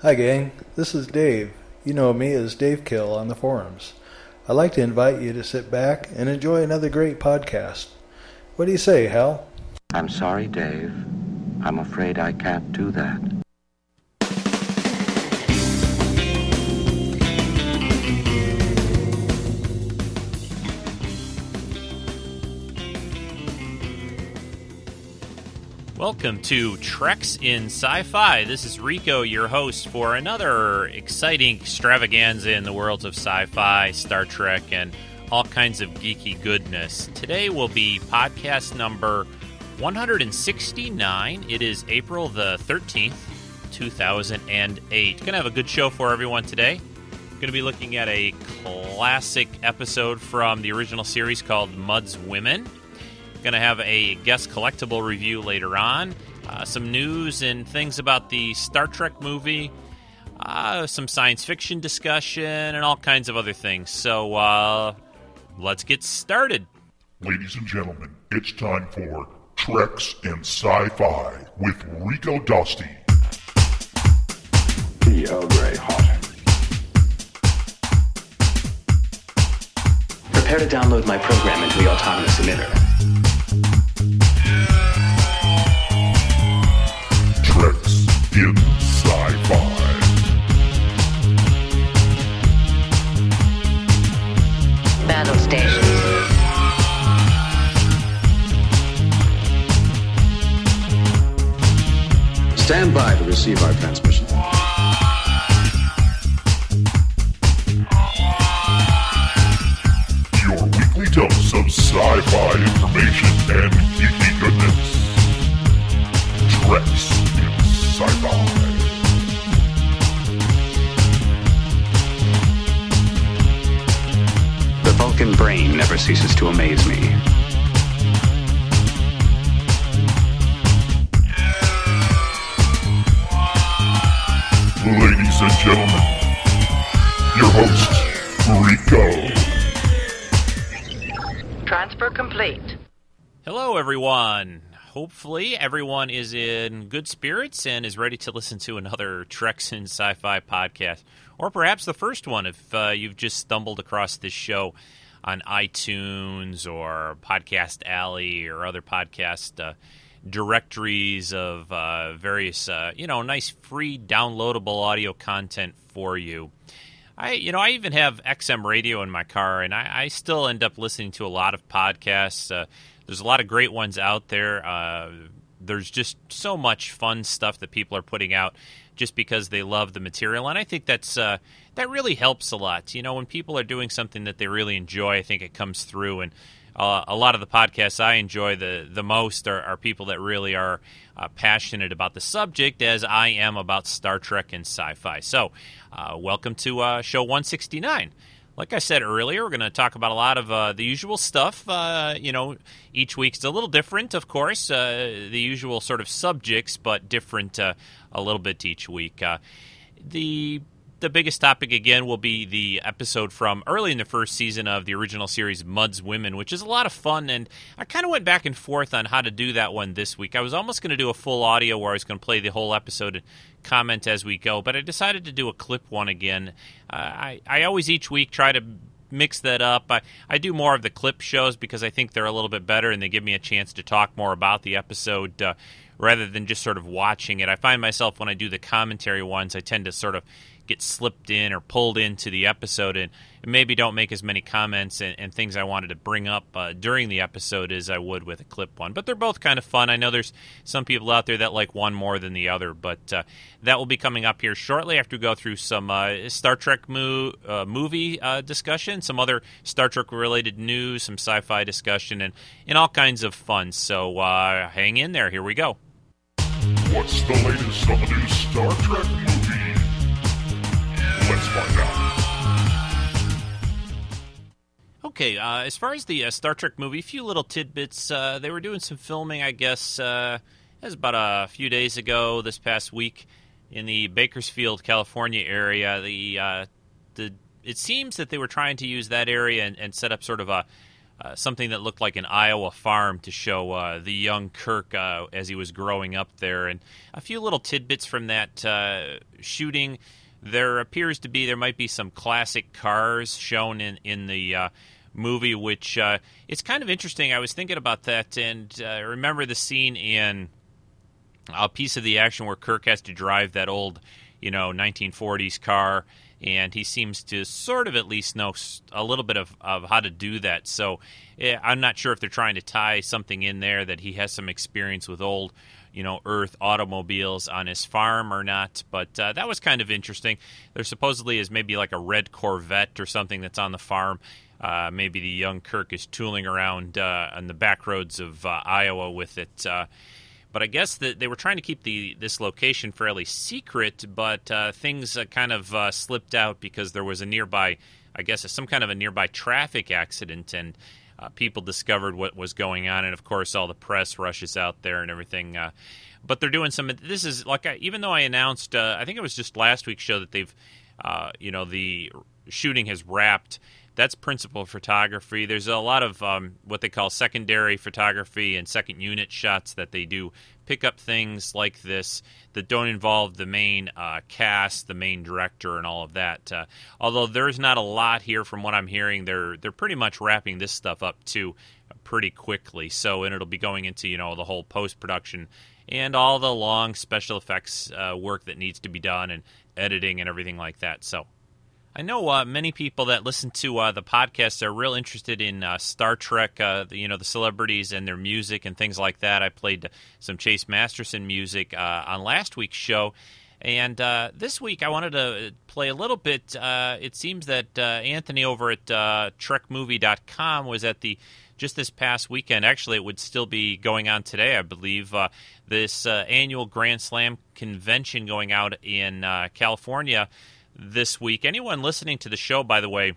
Hi, gang. This is Dave. You know me as Dave Kill on the forums. I'd like to invite you to sit back and enjoy another great podcast. What do you say, Hal? I'm sorry, Dave. I'm afraid I can't do that. Welcome to Treks in Sci Fi. This is Rico, your host, for another exciting extravaganza in the worlds of sci fi, Star Trek, and all kinds of geeky goodness. Today will be podcast number 169. It is April the 13th, 2008. Gonna have a good show for everyone today. Gonna be looking at a classic episode from the original series called Mudd's Women. Going to have a guest collectible review later on, uh, some news and things about the Star Trek movie, uh, some science fiction discussion, and all kinds of other things. So uh, let's get started. Ladies and gentlemen, it's time for Treks and Sci-Fi with Rico Dusty. The Earl Grey hot. Prepare to download my program into the autonomous emitter. Treks in Sci-Fi. Battle stations. Stand by to receive our transmission. Your weekly dose of sci-fi information and geeky goodness. Treks in Sci-Fi. The Vulcan brain never ceases to amaze me. Ladies and gentlemen, your host, Rico. Transfer complete. Hello, everyone. Hopefully, everyone is in good spirits and is ready to listen to another Treks in Sci Fi podcast. Or perhaps the first one if uh, you've just stumbled across this show on iTunes or Podcast Alley or other podcast uh, directories of uh, various, uh, you know, nice free downloadable audio content for you. I, you know, I even have XM radio in my car, and I, I still end up listening to a lot of podcasts. There's a lot of great ones out there. Uh, there's just so much fun stuff that people are putting out just because they love the material, and I think that's uh, that really helps a lot. You know, when people are doing something that they really enjoy, I think it comes through. And uh, a lot of the podcasts I enjoy the the most are, are people that really are uh, passionate about the subject, as I am about Star Trek and sci-fi. So, uh, welcome to uh, show 169. Like I said earlier, we're going to talk about a lot of uh, the usual stuff. Uh, you know, each week's a little different, of course, uh, the usual sort of subjects, but different uh, a little bit each week. Uh, the the biggest topic again will be the episode from early in the first season of the original series Mudd's Women, which is a lot of fun. And I kind of went back and forth on how to do that one this week. I was almost going to do a full audio where I was going to play the whole episode and comment as we go, but I decided to do a clip one again. Uh, I, I always each week try to mix that up. I, I do more of the clip shows because I think they're a little bit better and they give me a chance to talk more about the episode. Uh, rather than just sort of watching it. I find myself when I do the commentary ones, I tend to sort of get slipped in or pulled into the episode and maybe don't make as many comments and, and things I wanted to bring up uh, during the episode as I would with a clip one. But they're both kind of fun. I know there's some people out there that like one more than the other, but uh, that will be coming up here shortly after we go through some uh, Star Trek mo- uh, movie uh, discussion, some other Star Trek related news, some sci fi discussion, and, and all kinds of fun. So uh, hang in there. Here we go. What's the latest on new Star Trek? Okay, uh, as far as the uh, Star Trek movie, a few little tidbits. Uh, they were doing some filming, I guess, uh, it was about a few days ago, this past week, in the Bakersfield, California area. The uh, the it seems that they were trying to use that area and, and set up sort of a uh, something that looked like an Iowa farm to show uh, the young Kirk uh, as he was growing up there, and a few little tidbits from that uh, shooting. There appears to be there might be some classic cars shown in in the uh, movie, which uh, it's kind of interesting. I was thinking about that, and uh, remember the scene in a piece of the action where Kirk has to drive that old, you know, 1940s car, and he seems to sort of at least know a little bit of, of how to do that. So eh, I'm not sure if they're trying to tie something in there that he has some experience with old, you know, Earth automobiles on his farm or not. But uh, that was kind of interesting. There supposedly is maybe like a red Corvette or something that's on the farm. Uh, maybe the young Kirk is tooling around uh, on the back roads of uh, Iowa with it. Uh, but I guess that they were trying to keep the this location fairly secret, but uh, things kind of slipped out because there was a nearby, I guess, some kind of a nearby traffic accident, and uh, people discovered what was going on, and of course, all the press rushes out there and everything. Uh, but they're doing some. This is like I, even though I announced, uh, I think it was just last week's show that they've, uh, you know, the shooting has wrapped that's principal photography. There's a lot of um, what they call secondary photography and second unit shots that they do. Pick up things like this that don't involve the main uh, cast, the main director, and all of that. Uh, although there's not a lot here, from what I'm hearing, they're they're pretty much wrapping this stuff up too, pretty quickly. So and it'll be going into you know the whole post production and all the long special effects uh, work that needs to be done and editing and everything like that. So I know uh, many people that listen to uh, the podcast are real interested in uh, Star Trek, uh, the, you know, the celebrities and their music and things like that. I played some Chase Masterson music uh, on last week's show. And uh, this week, I wanted to play a little bit. it seems that Anthony over at TrekMovie.com was at the just this past weekend. Actually, it would still be going on today, I believe. Uh, this uh, annual Grand Slam convention going out in uh, California this week. Anyone listening to the show, by the way,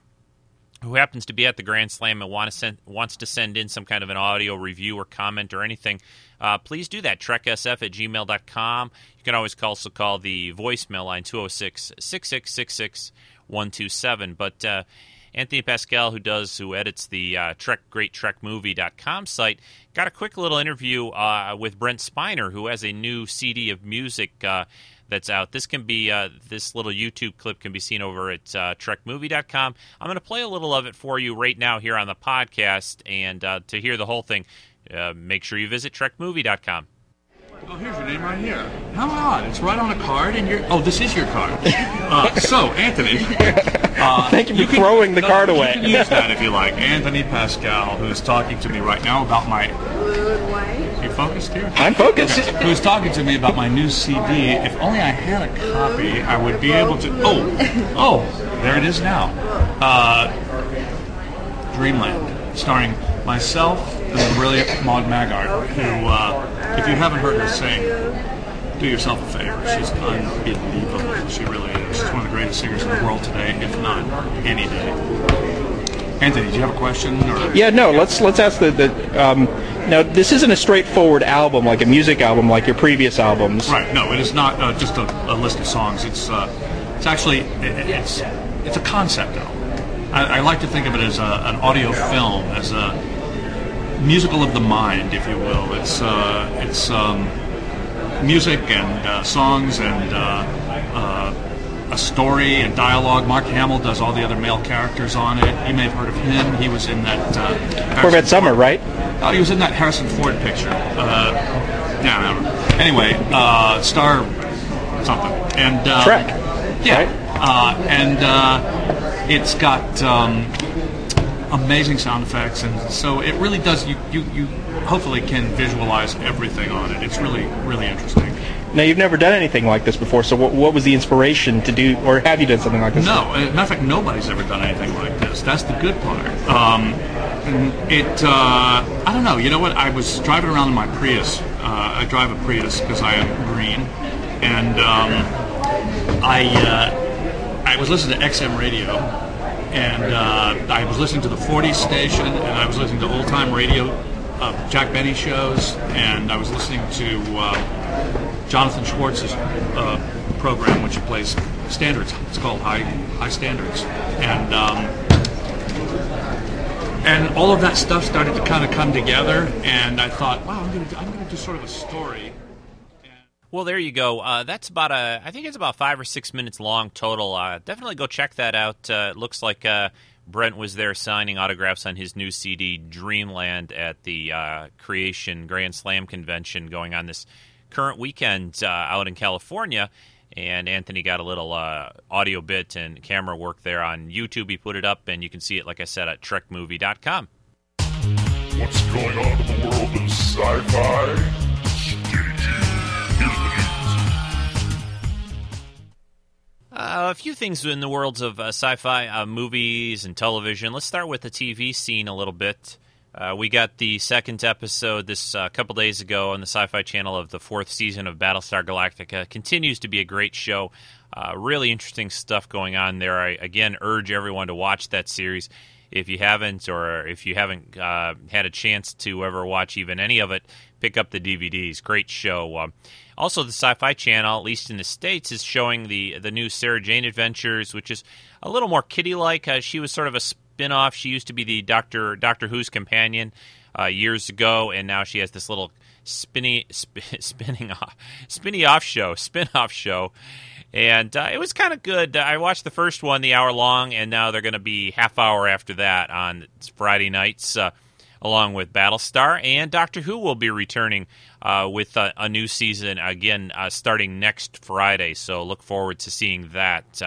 who happens to be at the Grand Slam and want to send, wants to send in some kind of an audio review or comment or anything, uh, please do that. TrekSF at gmail.com. You can always also call the voicemail line 206 6666 127. But uh, Anthony Pascale, who does who edits the uh, Trek Great TrekMovie.com site, got a quick little interview uh, with Brent Spiner, who has a new CD of music uh, that's out. This can be uh, this little YouTube clip can be seen over at uh, TrekMovie.com. I'm going to play a little of it for you right now here on the podcast, and uh, to hear the whole thing, uh, make sure you visit TrekMovie.com. Oh, here's your name right here. How odd! It's right on a card, and you're. Oh, this is your card. Uh, so, Anthony. Uh, Thank you for can- throwing the no, card you away. can use that if you like. Anthony Pascale, who is talking to me right now about my. You focused here? I'm focused. Who's talking to me about my new CD? If only I had a copy, I would be able to. Oh, oh, there it is now. Uh, Dreamland, starring myself and the brilliant Maude Maggart, who, uh, if you haven't heard her sing, do yourself a favor. She's unbelievable. She really is. She's one of the greatest singers in the world today, if not any day. Anthony, do you have a question? Or? Yeah, no. Let's let's ask the, the um, now. This isn't a straightforward album like a music album like your previous albums. Right. No, it is not uh, just a, a list of songs. It's uh, it's actually it, it's it's a concept album. I, I like to think of it as a, an audio film, as a musical of the mind, if you will. It's uh, it's um, music and uh, songs and uh, uh, a story and dialogue. Mark Hamill does all the other male characters on it. You may have heard of him. He was in that uh, Corvette Summer, right? Oh, he was in that Harrison Ford picture. Uh, yeah, I don't. Anyway, uh, Star something and uh, Trek, Yeah, right? uh, and uh, it's got um, amazing sound effects, and so it really does. You, you you hopefully can visualize everything on it. It's really really interesting. Now you've never done anything like this before. So what, what was the inspiration to do, or have you done something like this? No, matter of fact, nobody's ever done anything like this. That's the good part. Um, it, uh, I don't know. You know what? I was driving around in my Prius. Uh, I drive a Prius because I am green, and um, I, uh, I was listening to XM radio, and uh, I was listening to the 40s station, and I was listening to old time radio, uh, Jack Benny shows, and I was listening to. Jonathan Schwartz's uh, program, which plays standards. It's called High High Standards, and um, and all of that stuff started to kind of come together, and I thought, wow, I'm going to I'm going to do sort of a story. Well, there you go. Uh, that's about a, I think it's about five or six minutes long total. Uh, definitely go check that out. Uh, it looks like uh, Brent was there signing autographs on his new CD, Dreamland, at the uh, Creation Grand Slam convention going on this current weekend uh, out in California. And Anthony got a little audio bit and camera work there on YouTube. He put it up, and you can see it, like I said, at trekmovie.com. What's going on in the world of sci-fi? Uh, a few things in the worlds of uh, sci-fi uh, movies and television. Let's start with the TV scene a little bit. Uh, we got the second episode this uh, couple days ago on the Sci-Fi Channel of the fourth season of Battlestar Galactica. Continues to be a great show. Uh, really interesting stuff going on there. I again urge everyone to watch that series if you haven't, or if you haven't had a chance to ever watch even any of it. Pick up the DVDs. Great show. Um, also, the Sci-Fi Channel, at least in the states, is showing the the new Sarah Jane Adventures, which is a little more kiddie-like. Uh, she was sort of a spin-off. She used to be the Doctor Doctor Who's companion uh, years ago, and now she has this little spinny sp- spinning off spinny off show, spin-off show. And uh, it was kind of good. I watched the first one, the hour long, and now they're going to be half hour after that on Friday nights. Uh, along with Battlestar. And Doctor Who will be returning uh, with a, a, new season again uh, starting next Friday. So look forward to seeing that.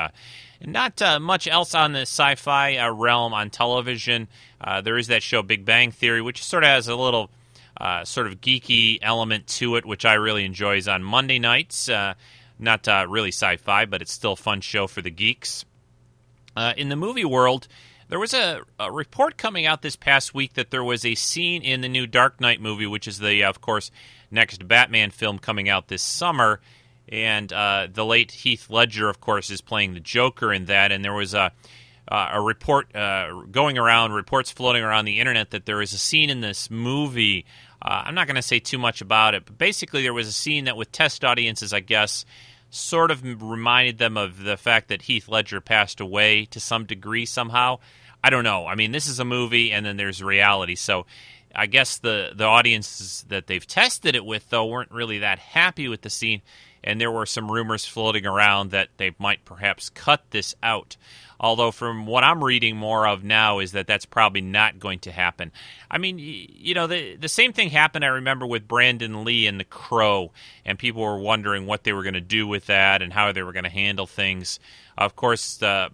Uh, not uh, much else on the sci fi uh, realm on television. Uh, there is that show Big Bang Theory, which sort of has a little sort of geeky element to it, which I really enjoy. Is on Monday nights. not really sci fi, but it's still a fun show for the geeks. in the movie world, there was a, a, report coming out this past week that there was a scene in the new Dark Knight movie, which is the, of course, next Batman film coming out this summer. And uh, the late Heath Ledger, of course, is playing the Joker in that. And there was a, a report uh, going around, reports floating around the internet that there is a scene in this movie. Uh, I'm not going to say too much about it, but basically, there was a scene that, with test audiences, I guess, sort of reminded them of the fact that Heath Ledger passed away to some degree somehow. I don't know. I mean, this is a movie, and then there's reality. So I guess the the audiences that they've tested it with though weren't really that happy with the scene, and there were some rumors floating around that they might perhaps cut this out. Although from what I'm reading more of now is that that's probably not going to happen. I mean, you know, the the same thing happened. I remember with Brandon Lee and The Crow, and people were wondering what they were going to do with that and how they were going to handle things. Of course, uh,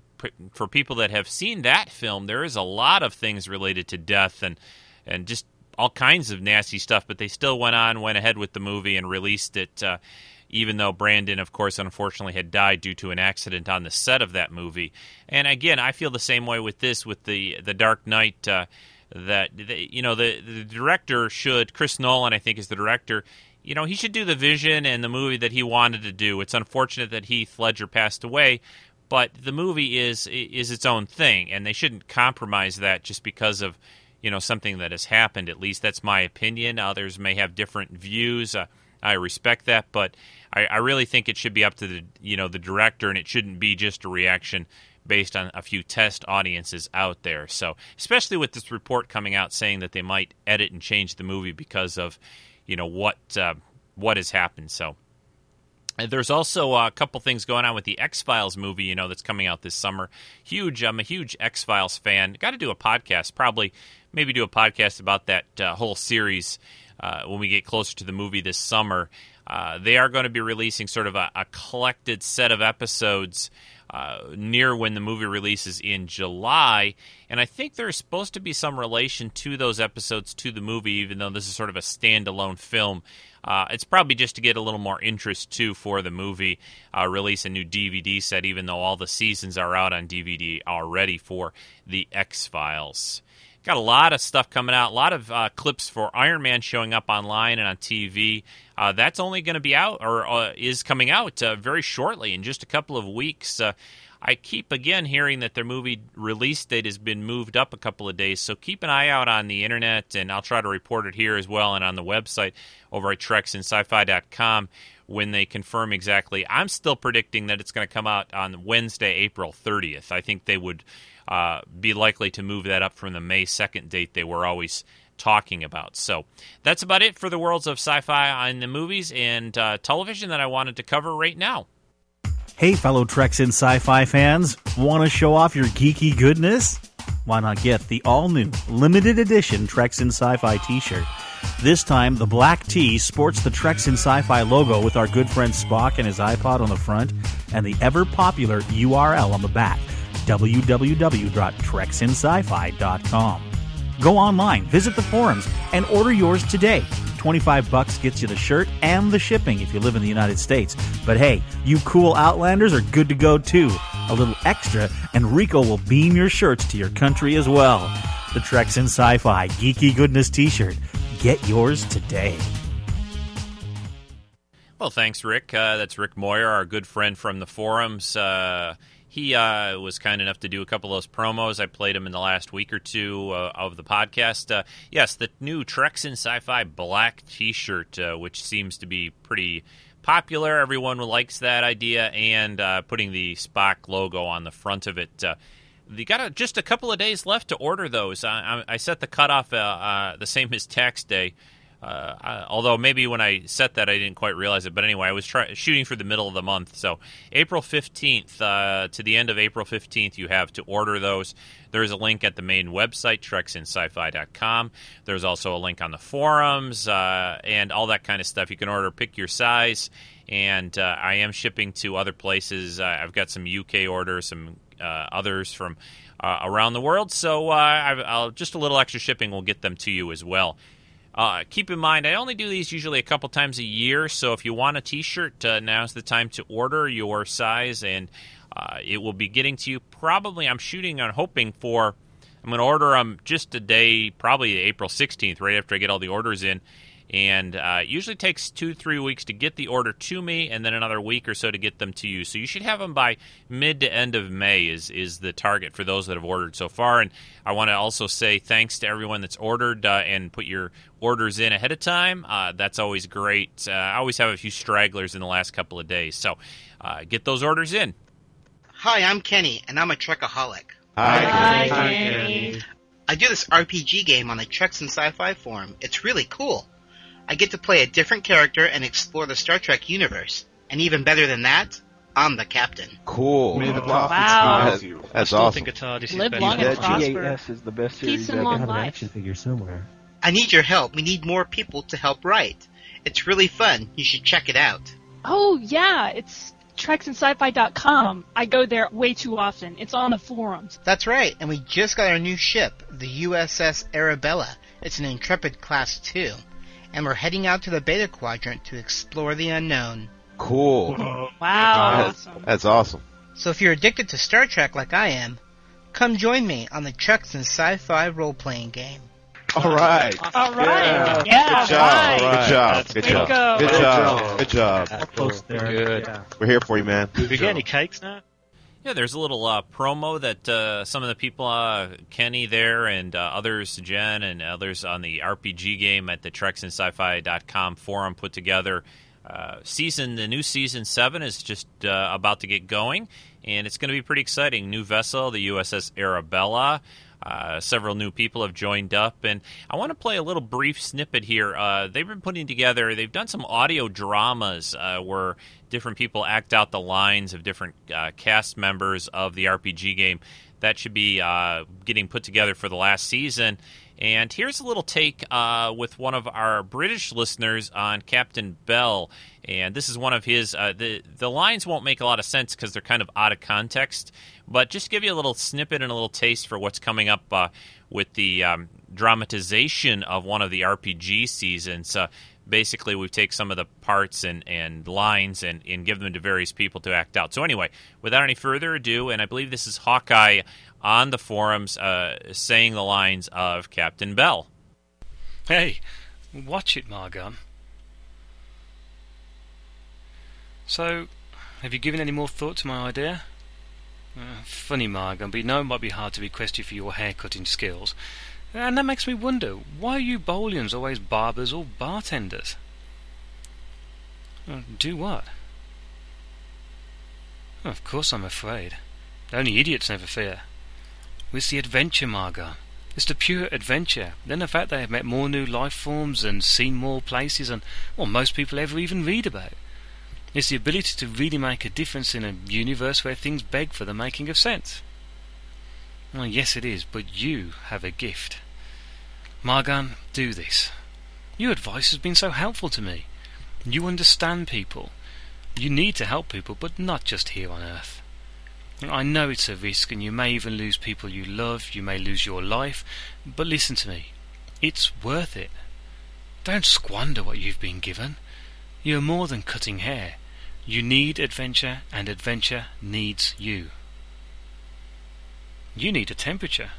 for people that have seen that film, there is a lot of things related to death and and just all kinds of nasty stuff. But they still went on, went ahead with the movie, and released it. Uh, even though Brandon, of course, unfortunately had died due to an accident on the set of that movie. And again, I feel the same way with this, with the the Dark Knight. Uh, that you know, the the director should Chris Nolan, I think, is the director. You know, he should do the vision and the movie that he wanted to do. It's unfortunate that Heath Ledger passed away, but the movie is is its own thing, and they shouldn't compromise that just because of you know something that has happened. At least that's my opinion. Others may have different views. Uh, I respect that, but I, I, really think it should be up to the you know the director, and it shouldn't be just a reaction based on a few test audiences out there. So, especially with this report coming out saying that they might edit and change the movie because of you know what uh, what has happened. So. There's also a couple things going on with the X Files movie, you know, that's coming out this summer. Huge, I'm a huge X Files fan. Got to do a podcast, probably, maybe do a podcast about that uh, whole series uh, when we get closer to the movie this summer. Uh, they are going to be releasing sort of a, a collected set of episodes uh, near when the movie releases in July. And I think there's supposed to be some relation to those episodes to the movie, even though this is sort of a standalone film. Uh, it's probably just to get a little more interest too for the movie. Uh, release a new DVD set, even though all the seasons are out on DVD already for the X Files. Got a lot of stuff coming out, a lot of uh, clips for Iron Man showing up online and on TV. Uh, that's only going to be out or uh, is coming out uh, very shortly in just a couple of weeks. Uh, I keep again hearing that their movie release date has been moved up a couple of days, so keep an eye out on the internet, and I'll try to report it here as well and on the website over at treksinsci-fi.com when they confirm exactly. I'm still predicting that it's going to come out on Wednesday, April 30th. I think they would uh, be likely to move that up from the May 2nd date they were always talking about. So that's about it for the worlds of sci fi in the movies and uh, television that I wanted to cover right now. Hey, fellow Treks and sci fi fans, want to show off your geeky goodness? Why not get the all new limited edition Treks and Sci Fi t shirt? This time, the black tee sports the Treks and Sci Fi logo with our good friend Spock and his iPod on the front and the ever popular URL on the back www.treksinsci-fi.com. Go online, visit the forums, and order yours today. 25 bucks gets you the shirt and the shipping if you live in the United States. But hey, you cool Outlanders are good to go too. A little extra, and Rico will beam your shirts to your country as well. The Treks in Sci-Fi Geeky Goodness T-shirt. Get yours today. Well, thanks, Rick. Uh, that's Rick Moyer, our good friend from the forums. Uh, he uh, was kind enough to do a couple of those promos. I played him in the last week or two uh, of the podcast. Uh, yes, the new Treks in Sci-Fi black T-shirt, uh, which seems to be pretty popular. Everyone likes that idea, and uh, putting the Spock logo on the front of it. Uh, you got a, just a couple of days left to order those. I, I set the cutoff the same as tax day. Uh, I, although maybe when I set that I didn't quite realize it, but anyway, I was try- shooting for the middle of the month. So April fifteenth uh, to the end of April fifteenth, you have to order those. There is a link at the main website, treksinsci-fi.com. There's also a link on the forums uh, and all that kind of stuff. You can order, pick your size, and uh, I am shipping to other places. Uh, I've got some UK orders, some uh, others from around the world. So just a little extra shipping will get them to you as well. Uh, keep in mind, I only do these usually a couple times a year, so if you want a T-shirt, uh, now's the time to order your size, and uh, it will be getting to you. Probably, I'm shooting on hoping for. I'm going to order them just a day, probably April 16th, right after I get all the orders in, and uh, it usually takes two three weeks to get the order to me and then another week or so to get them to you. So you should have them by mid to end of may is is the target for those that have ordered so far. And i want to also say thanks to everyone that's ordered uh, and put your orders in ahead of time. Uh, that's always great. Uh, i always have a few stragglers in the last couple of days. So uh, get those orders in. Hi i'm kenny and i'm a trekaholic. Hi, hi kenny. I do this RPG game on the Treks and Sci-Fi forum. It's really cool. I get to play a different character and explore the Star Trek universe. And even better than that, I'm the captain. Cool. May the wow. That's, that's I awesome. think Live long and prosper. GAS is the best Peace series and long I have an life. action figure somewhere. I need your help. We need more people to help write. It's really fun. You should check it out. Oh yeah, it's treksinsci-fi.com. I go there way too often. It's on the forums. That's right. And we just got our new ship, the USS Arabella. It's an Intrepid Class 2. And we're heading out to the Beta Quadrant to explore the unknown. Cool. Wow. That's, that's awesome. So if you're addicted to Star Trek like I am, come join me on the Treks and Sci-Fi role-playing game. All right. All right. Yeah. Good job. right. Good job. Good job. Go. Good Good job. job. Good job. Close there. Good. Yeah. We're here for you, man. Do we get any cakes now? Yeah, there's a little uh, promo that uh, some of the people, uh, Kenny there and uh, others, Jen and others on the RPG game at the treksinsci-fi.com forum put together. Uh, season the new season seven is just uh, about to get going, and it's going to be pretty exciting. New vessel, the USS Arabella. Several new people have joined up, and I want to play a little brief snippet here. They've been putting together, they've done some audio dramas where different people act out the lines of different uh, cast members of the RPG game. That should be uh, getting put together for the last season. And here's a little take uh, with one of our British listeners on Captain Bell. And this is one of his. Uh, the the lines won't make a lot of sense because they're kind of out of context. But just give you a little snippet and a little taste for what's coming up uh, with the um, dramatization of one of the RPG seasons. Uh, basically, we take some of the parts and, and lines and, and give them to various people to act out. So anyway, without any further ado, and I believe this is Hawkeye on the forums uh, saying the lines of Captain Bell. Hey, watch it, Margon. So, have you given any more thought to my idea? Uh, funny, Margon, but you know it might be hard to request you for your haircutting skills. And that makes me wonder, why are you Bolians always barbers or bartenders? Uh, do what? Of course I'm afraid. Only idiots never fear. It's the adventure, Margot. It's the pure adventure. Then the fact they have met more new life forms and seen more places than well, most people ever even read about. It's the ability to really make a difference in a universe where things beg for the making of sense. Well, yes, it is, but you have a gift. Margan, do this. Your advice has been so helpful to me. You understand people. You need to help people, but not just here on Earth. I know it's a risk, and you may even lose people you love, you may lose your life, but listen to me. It's worth it. Don't squander what you've been given. You're more than cutting hair. You need adventure, and adventure needs you. You need a temperature.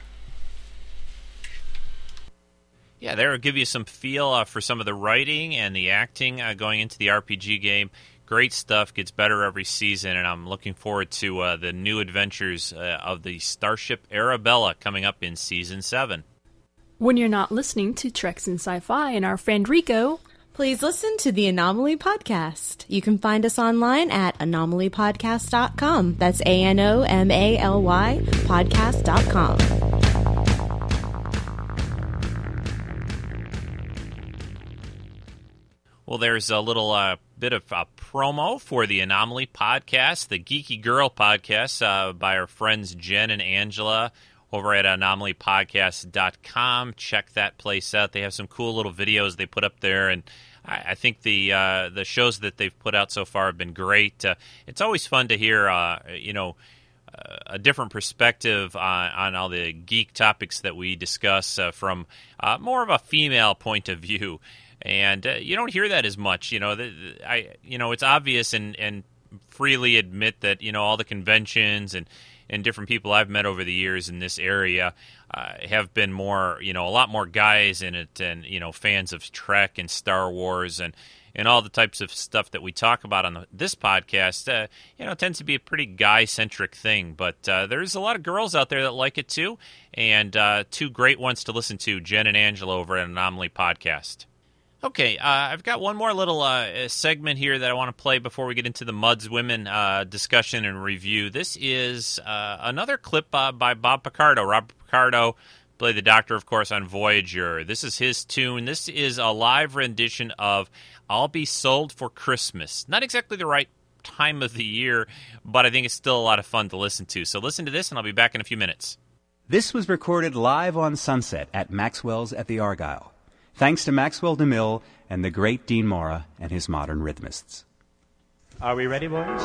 Yeah, there will give you some feel uh, for some of the writing and the acting uh, going into the RPG game. Great stuff, gets better every season, and I'm looking forward to uh, the new adventures uh, of the Starship Arabella coming up in season seven. When you're not listening to Treks and Sci-Fi and our friend Rico, Please listen to the Anomaly Podcast. You can find us online at anomalypodcast.com. That's A N O M A L Y podcast.com. Well, there's a little uh, bit of a promo for the Anomaly podcast, the Geeky Girl podcast uh, by our friends Jen and Angela over at anomalypodcast.com. Check that place out. They have some cool little videos they put up there, and I, I think the uh, the shows that they've put out so far have been great. Uh, it's always fun to hear, uh, you know. Uh, a different perspective on, on all the geek topics that we discuss uh, from uh, more of a female point of view and uh, you don't hear that as much. You know, the, the- I you know it's obvious and and freely admit that you know all the conventions and and different people I've met over the years in this area uh, have been more you know a lot more guys in it and you know fans of Trek and Star Wars and and all the types of stuff that we talk about on the, this podcast, uh, you know, tends to be a pretty guy centric thing. But uh, there's a lot of girls out there that like it too, and uh, two great ones to listen to, Jen and Angela over at Anomaly Podcast. Okay, uh, I've got one more little uh, segment here that I want to play before we get into the Mudd's Women uh, discussion and review. This is uh, another clip uh, by Bob Picardo. Robert Picardo played the Doctor, of course, on Voyager. This is his tune. This is a live rendition of "I'll Be Sold for Christmas." Not exactly the right time of the year, but I think it's still a lot of fun to listen to. So listen to this, and I'll be back in a few minutes. This was recorded live on Sunset at Maxwell's at the Argyle. Thanks to Maxwell DeMille and the great Dean Mora and his modern rhythmists. Are we ready, boys?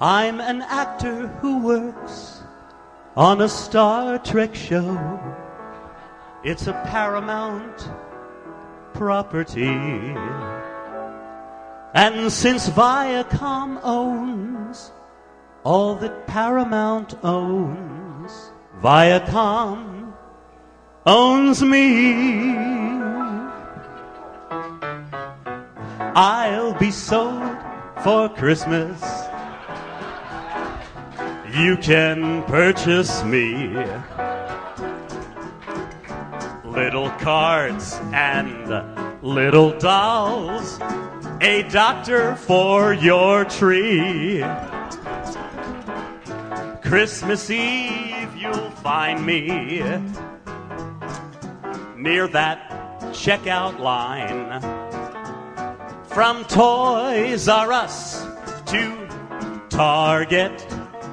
I'm an actor who works on a Star Trek show. It's a Paramount property. And since Viacom owns all that Paramount owns, Viacom owns me. I'll be sold for Christmas. You can purchase me little cards and little dolls, a doctor for your tree. Christmas Eve, you'll find me near that checkout line. From Toys R Us to Target,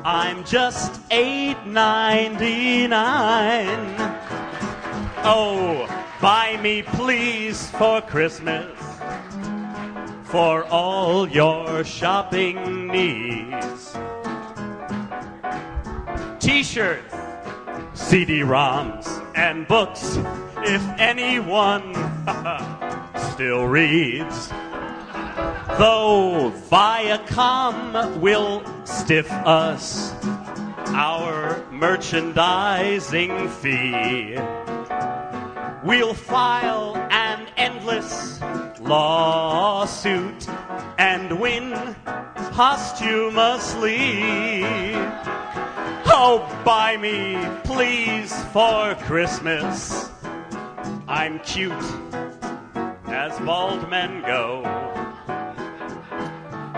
I'm just eight ninety nine. Oh, buy me please for Christmas for all your shopping needs. T-shirts, CD-ROMs, and books if anyone still reads. Though Viacom will stiff us our merchandising fee, we'll file an endless lawsuit and win posthumously. Oh, buy me, please, for Christmas. I'm cute as bald men go.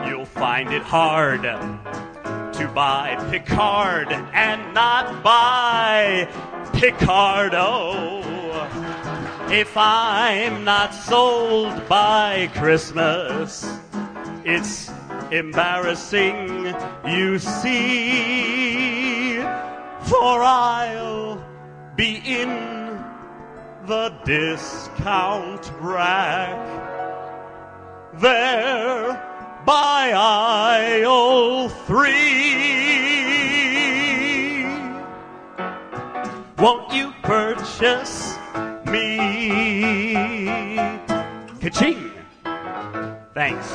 You'll find it hard to buy Picard and not buy Picardo. If I'm not sold by Christmas, it's embarrassing, you see. For I'll be in the discount rack there by aisle three. Won't you purchase me? Ka-ching! Thanks.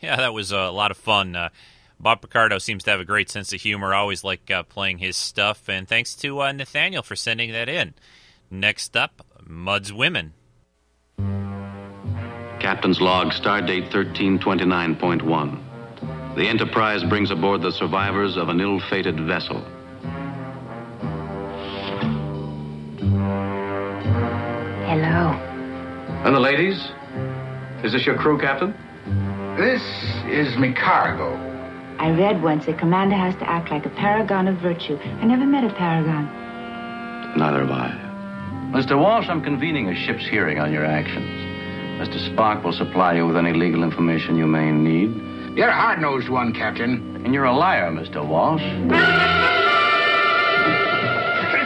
Yeah, that was a lot of fun. Uh, Bob Picardo seems to have a great sense of humor. I always like uh, playing his stuff, and thanks to uh, Nathaniel for sending that in. Next up, Mudd's Women. Captain's log, stardate 1329.1. The Enterprise brings aboard the survivors of an ill fated vessel. Hello. And the ladies? Is this your crew, Captain? This is me cargo. I read once a commander has to act like a paragon of virtue. I never met a paragon. Neither have I. Mr. Walsh, I'm convening a ship's hearing on your actions. Mr. Spock will supply you with any legal information you may need. You're a hard-nosed one, Captain. And you're a liar, Mr. Walsh. Take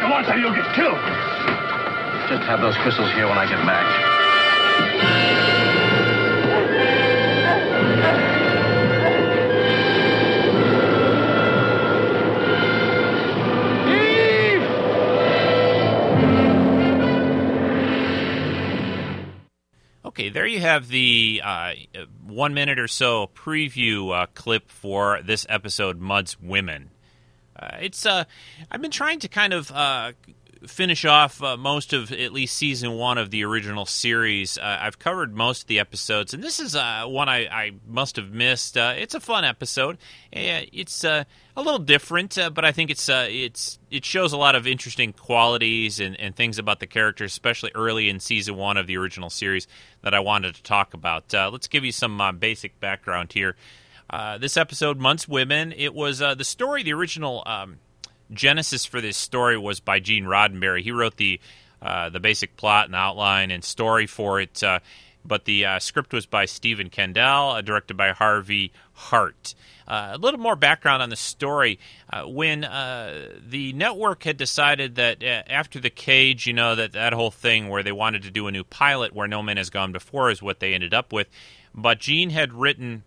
the one, you'll get killed. Just have those crystals here when I get back. Okay, there you have the uh, one minute or so preview uh, clip for this episode, Mudd's Women. Uh, it's uh, I've been trying to kind of uh, finish off uh, most of at least season one of the original series. Uh, I've covered most of the episodes, and this is uh, one I, I must have missed. Uh, it's a fun episode. It's uh, a little different, uh, but I think it's it's it shows a lot of interesting qualities and, and things about the characters, especially early in season one of the original series that I wanted to talk about. Let's give you some basic background here. This episode, Mudd's Women, it was the story, the original um, genesis for this story was by Gene Roddenberry. He wrote the uh, the basic plot and outline and story for it, uh, but the uh, script was by Stephen Kandel, uh, directed by Harvey Hart. Uh, a little more background on the story. Uh, when the network had decided that after the cage, you know, that that whole thing where they wanted to do a new pilot where no man has gone before is what they ended up with. But Gene had written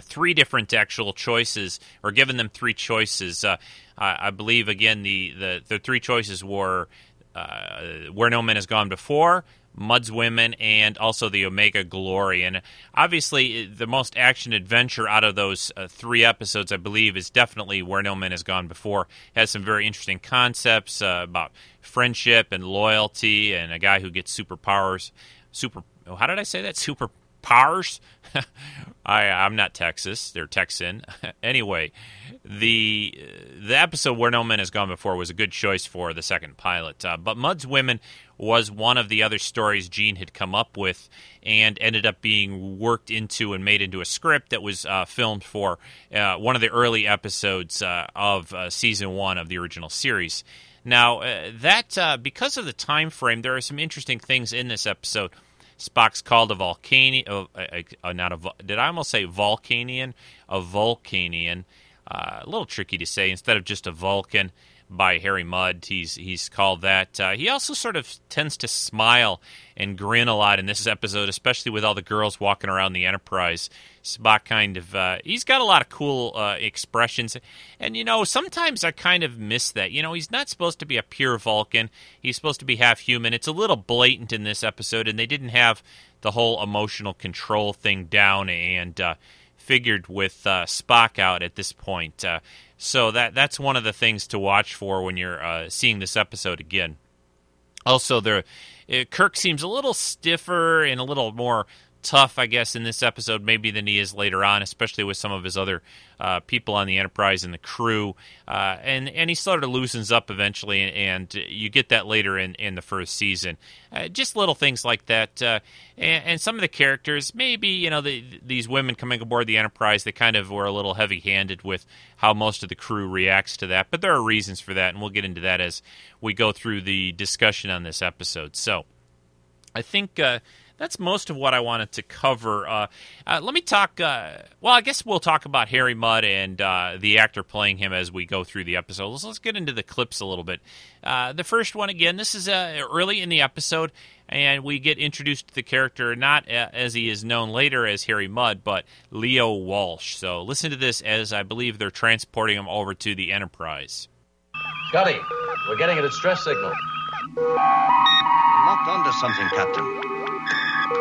three different actual choices, or given them three choices. Uh, I, I believe again the, the the three choices were uh, where no man has gone before. Mudd's Women and also the Omega Glory. And obviously, the most action adventure out of those uh, three episodes, I believe, is definitely Where No Man Has Gone Before. It has some very interesting concepts uh, about friendship and loyalty and a guy who gets superpowers. Super. oh, How did I say that? Superpowers? I, I'm not Texas. They're Texan. anyway, the the episode where no man has gone before was a good choice for the second pilot. Uh, but Mudd's Women was one of the other stories Gene had come up with and ended up being worked into and made into a script that was uh, filmed for uh, one of the early episodes uh, of uh, season one of the original series. Now, uh, that because of the time frame, there are some interesting things in this episode. Spock's called a Vulcanian. Uh, not a. Did I almost say Vulcanian? A Vulcanian. Uh, a little tricky to say. Instead of just a Vulcan by Harry Mudd, he's he's called that. Uh, he also sort of tends to smile and grin a lot in this episode, especially with all the girls walking around the Enterprise. Spock kind of uh, he's got a lot of cool uh, expressions, and you know sometimes I kind of miss that. You know he's not supposed to be a pure Vulcan; he's supposed to be half human. It's a little blatant in this episode, and they didn't have the whole emotional control thing down and uh, figured with uh, Spock out at this point. Uh, so that that's one of the things to watch for when you're uh, seeing this episode again. Also, there, uh, Kirk seems a little stiffer and a little more tough, I guess, in this episode maybe than he is later on, especially with some of his other uh, people on the Enterprise and the crew. Uh, and and he sort of loosens up eventually, and, and you get that later in, in the first season. Uh, just little things like that, uh, and, and some of the characters, maybe you know the, these women coming aboard the Enterprise, they kind of were a little heavy handed with how most of the crew reacts to that. But there are reasons for that, and we'll get into that as we go through the discussion on this episode. So. I think uh, that's most of what I wanted to cover. Uh, uh, let me talk. Uh, well, I guess we'll talk about Harry Mudd and uh, the actor playing him as we go through the episode. Let's, let's get into the clips a little bit. Uh, the first one, again, this is early in the episode, and we get introduced to the character not as he is known later as Harry Mudd, but Leo Walsh. So listen to this as I believe they're transporting him over to the Enterprise. Scotty, we're getting a distress signal. Locked onto something, Captain. Meaning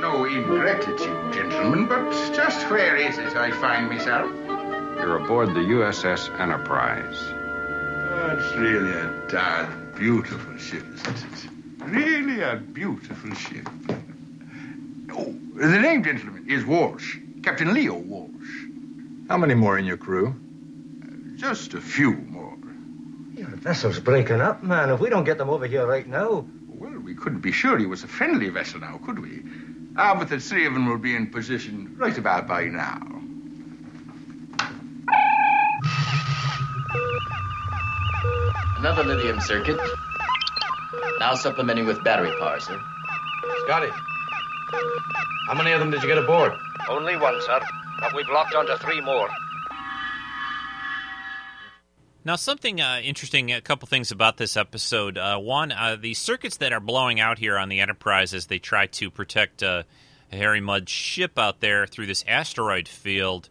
no ingratitude, gentlemen, but just where is it I find myself? You're aboard the USS Enterprise. Oh, it's really a darn beautiful ship, isn't it? Really a beautiful ship. The name, gentlemen, is Walsh. Captain Leo Walsh. How many more in your crew? Just a few more. Your vessel's breaking up, man. If we don't get them over here right now. Well, we couldn't be sure he was a friendly vessel now, could we? Ah, but the three of them will be in position right about by now. Another lithium circuit. Now supplementing with battery power, sir. Scotty, how many of them did you get aboard? Only one, sir. But we've locked onto three more. Now, something uh, interesting, a couple things about this episode. Uh, one, uh, the circuits that are blowing out here on the Enterprise as they try to protect uh, Harry Mudd's ship out there through this asteroid field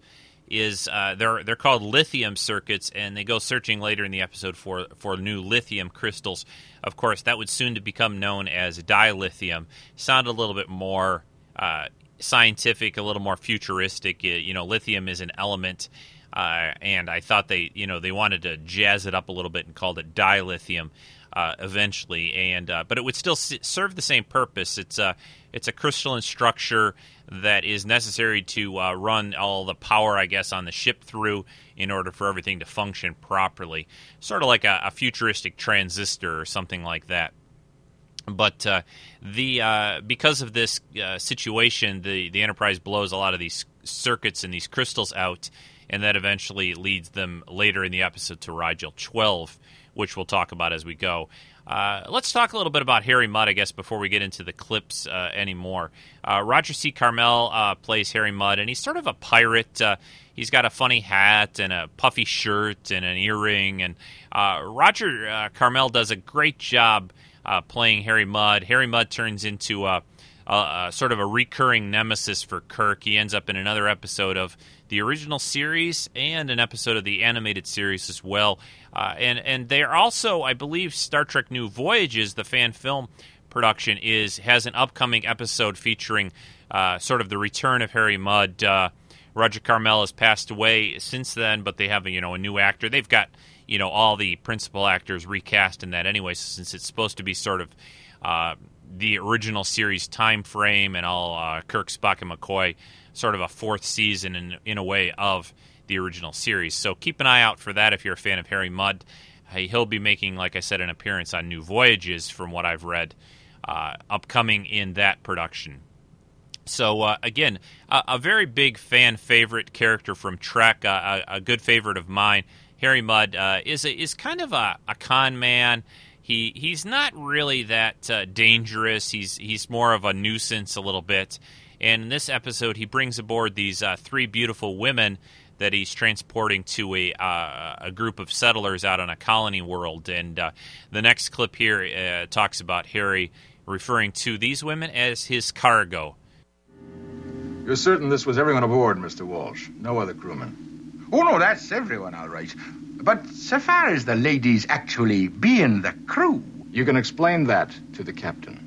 is uh, they're they're called lithium circuits, and they go searching later in the episode for for new lithium crystals. Of course, that would soon to become known as dilithium. Sound a little bit more uh, scientific, a little more futuristic. You know, lithium is an element. Uh, and I thought they, you know, they wanted to jazz it up a little bit and called it dilithium uh, eventually, and uh, but it would still serve the same purpose. It's a it's a crystalline structure that is necessary to uh, run all the power, I guess, on the ship through in order for everything to function properly. Sort of like a, a futuristic transistor or something like that. But uh, the uh, because of this uh, situation, the the Enterprise blows a lot of these circuits and these crystals out, and that eventually leads them later in the episode to Rigel 12, which we'll talk about as we go. Uh, let's talk a little bit about Harry Mudd, I guess, before we get into the clips uh, anymore. Uh, Roger C. Carmel uh, plays Harry Mudd, and he's sort of a pirate. Uh, he's got a funny hat and a puffy shirt and an earring, and uh, Roger Carmel does a great job playing Harry Mudd. Harry Mudd turns into a, a, a sort of a recurring nemesis for Kirk. He ends up in another episode of the original series and an episode of the animated series as well. Uh, and and they are also, I believe, Star Trek New Voyages, the fan film production, is has an upcoming episode featuring uh, sort of the return of Harry Mudd. Uh, Roger Carmel has passed away since then, but they have a, you know a new actor. They've got you know all the principal actors recast in that anyway, since it's supposed to be sort of uh, the original series time frame and all uh, Kirk, Spock, and McCoy sort of a fourth season in, in a way of the original series. So keep an eye out for that if you're a fan of Harry Mudd. He'll be making, like I said, an appearance on New Voyages, from what I've read, uh, upcoming in that production. So uh, again, a, a, very big fan favorite character from Trek, a, a, good favorite of mine. Harry Mudd uh, is a, is kind of a, a con man. He he's not really that uh, dangerous. He's he's more of a nuisance a little bit. And in this episode, he brings aboard these uh, three beautiful women that he's transporting to a, uh, a group of settlers out on a colony world. And uh, the next clip here uh, talks about Harry referring to these women as his cargo. You're certain this was everyone aboard, Mr. Walsh? No other crewmen? Oh, no, that's everyone, all right. But so far as the ladies actually being the crew. You can explain that to the captain.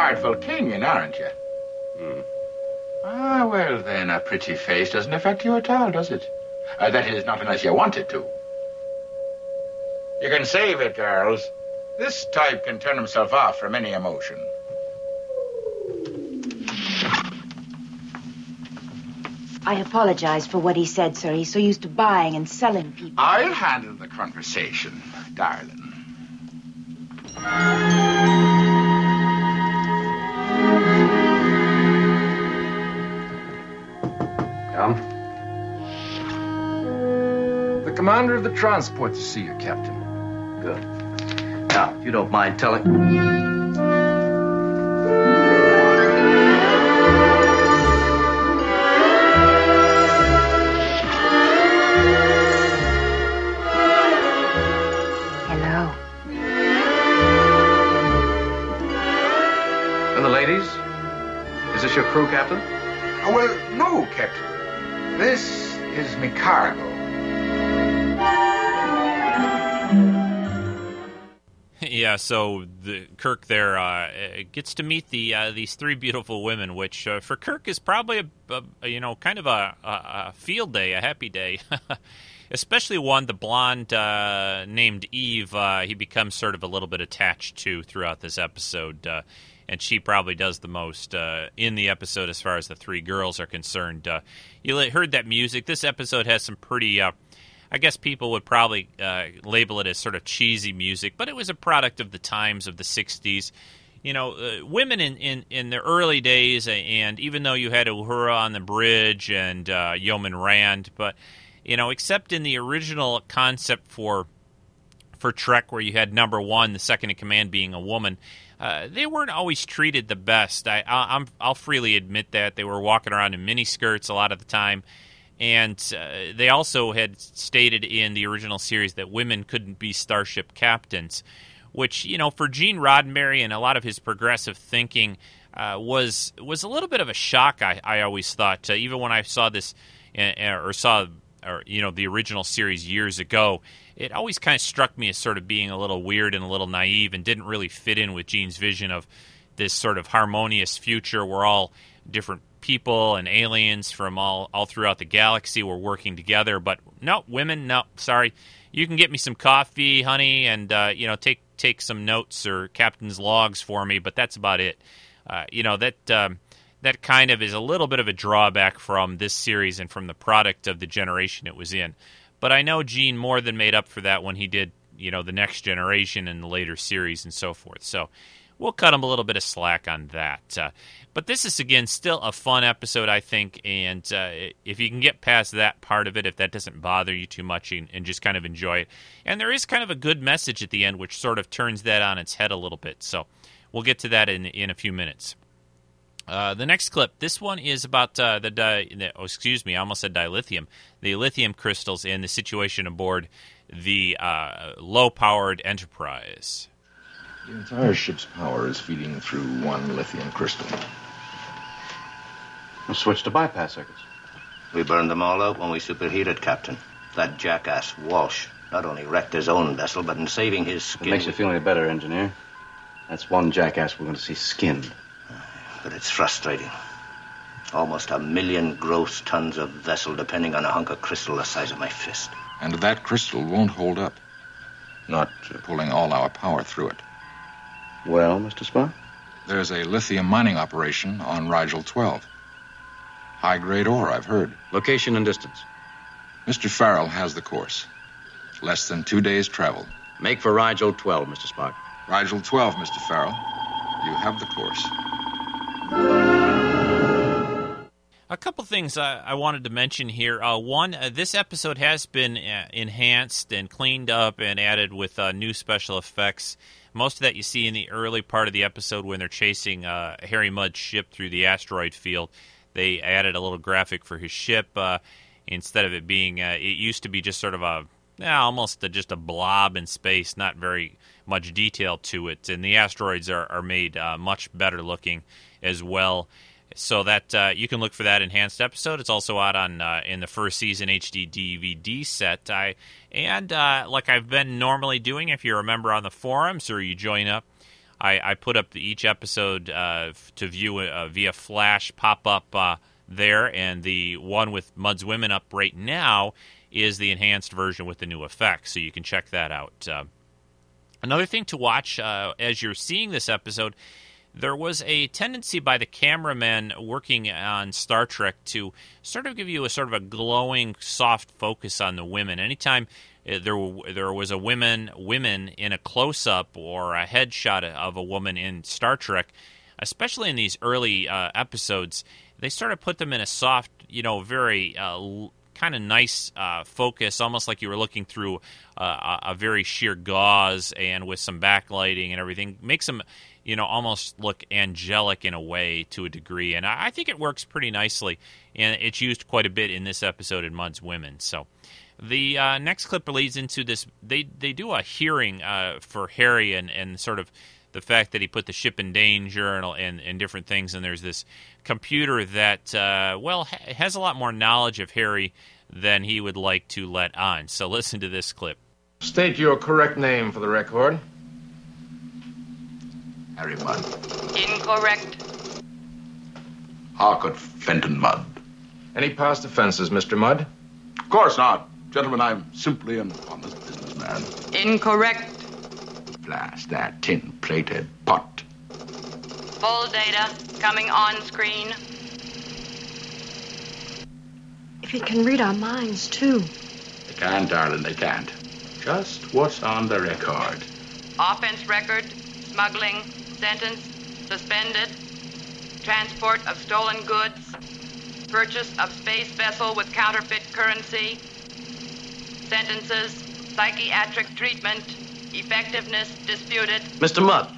part Vulcanian, aren't you? Hmm. Ah, well then, a pretty face doesn't affect you at all, does it? Uh, that is, not unless you want it to. You can save it, girls. This type can turn himself off from any emotion. I apologize for what he said, sir. He's so used to buying and selling people. I'll handle the conversation, darling. Come. The commander of the transport to see you, Captain. Good. Now, if you don't mind telling. Hello. And the ladies? Is this your crew, Captain? Oh, well, no, Captain. This is McCargo. yeah, so the, Kirk there uh, gets to meet the uh, these three beautiful women, which uh, for Kirk is probably a, a, you know kind of a, a, field day, a happy day. Especially one, the blonde uh, named Eve, uh, he becomes sort of a little bit attached to throughout this episode, uh, and she probably does the most in the episode as far as the three girls are concerned. you heard that music. This episode has some pretty I guess people would probably uh, label it as sort of cheesy music, but it was a product of the times of the 60s. You know, uh, women in, in, in the early days, and even though you had Uhura on the bridge and uh, Yeoman Rand, but, you know, except in the original concept for for Trek, where you had number one, the second in command being a woman, uh, they weren't always treated the best. I, I, will freely admit that. They were walking around in miniskirts a lot of the time. And uh, they also had stated in the original series that women couldn't be starship captains, which you know for Gene Roddenberry and a lot of his progressive thinking uh, was was a little bit of a shock. I, I always thought, uh, even when I saw this uh, or saw or you know the original series years ago, it always kind of struck me as sort of being a little weird and a little naive and didn't really fit in with Gene's vision of this sort of harmonious future where all different people and aliens from all all throughout the galaxy were working together. But no, women, no, sorry. You can get me some coffee, honey, and uh, you know take take some notes or captain's logs for me, but that's about it. Uh, you know that um, that kind of is a little bit of a drawback from this series and from the product of the generation it was in. But I know Gene more than made up for that when he did you know the next generation and the later series and so forth. So we'll cut him a little bit of slack on that. Uh, but this is again still a fun episode, I think, and uh, if you can get past that part of it, if that doesn't bother you too much, and, and, just kind of enjoy it, and there is kind of a good message at the end, which sort of turns that on its head a little bit. So we'll get to that in in a few minutes. Uh, the next clip, this one is about uh, the, di- oh, excuse me, I almost said dilithium, the lithium crystals and the situation aboard the uh, low-powered Enterprise. The entire ship's power is feeding through one lithium crystal. We'll switch to bypass circuits. We burned them all out when we superheated, Captain. That jackass Walsh not only wrecked his own vessel, but in saving his skin. It makes you feel any better, engineer. That's one jackass we're going to see skinned. But it's frustrating. Almost a million gross tons of vessel depending on a hunk of crystal the size of my fist. And that crystal won't hold up. Not pulling all our power through it. Well, Mr. Spock? There's a lithium mining operation on Rigel 12. High grade ore, I've heard. Location and distance. Mr. Farrell has the course. Less than two days' travel. Make for Rigel 12, Mr. Spock. Rigel 12, Mr. Farrell. You have the course. A couple things I, I wanted to mention here. Uh, one, uh, this episode has been uh, enhanced and cleaned up and added with uh, new special effects. Most of that you see in the early part of the episode when they're chasing uh, Harry Mudd's ship through the asteroid field. They added a little graphic for his ship uh, instead of it being. it used to be just sort of a yeah, almost a, just a blob in space, not very much detail to it. And the asteroids are, are made much better looking as well. So that uh, you can look for that enhanced episode. It's also out on uh, in the first season HD DVD set. I and uh, like I've been normally doing, if you're a member on the forums or you join up, I, I put up each episode uh, to view uh, via Flash pop up uh, there, and the one with Mudd's Women up right now is the enhanced version with the new effects. So you can check that out. Another thing to watch uh, as you're seeing this episode, there was a tendency by the cameramen working on Star Trek to sort of give you a sort of a glowing, soft focus on the women. Anytime uh, there there was a women women in a close up or a headshot of a woman in Star Trek, especially in these early uh, episodes, they sort of put them in a soft, you know, very uh, kind of nice uh, focus, almost like you were looking through uh, a very sheer gauze and with some backlighting and everything. Makes them, you know, almost look angelic in a way to a degree, and I, I think it works pretty nicely. And it's used quite a bit in this episode in Mudd's Women. So. The uh, next clip leads into this. They they do a hearing uh, for Harry and, and sort of the fact that he put the ship in danger and, and, and different things. And there's this computer that, uh, well, ha- has a lot more knowledge of Harry than he would like to let on. So listen to this clip. State your correct name for the record. Harry Mudd. Incorrect. Harcourt Fenton Mudd. Any past offenses, Mr. Mudd? Of course not. Gentlemen, I'm simply an honest businessman. Incorrect. Blast that tin plated pot. Full data coming on screen. If it can read our minds, too. They can't, darling, they can't. Just what's on the record. Offense record, smuggling, sentence, suspended, transport of stolen goods, purchase of space vessel with counterfeit currency, sentences, psychiatric treatment, effectiveness disputed. Mr. Mudd,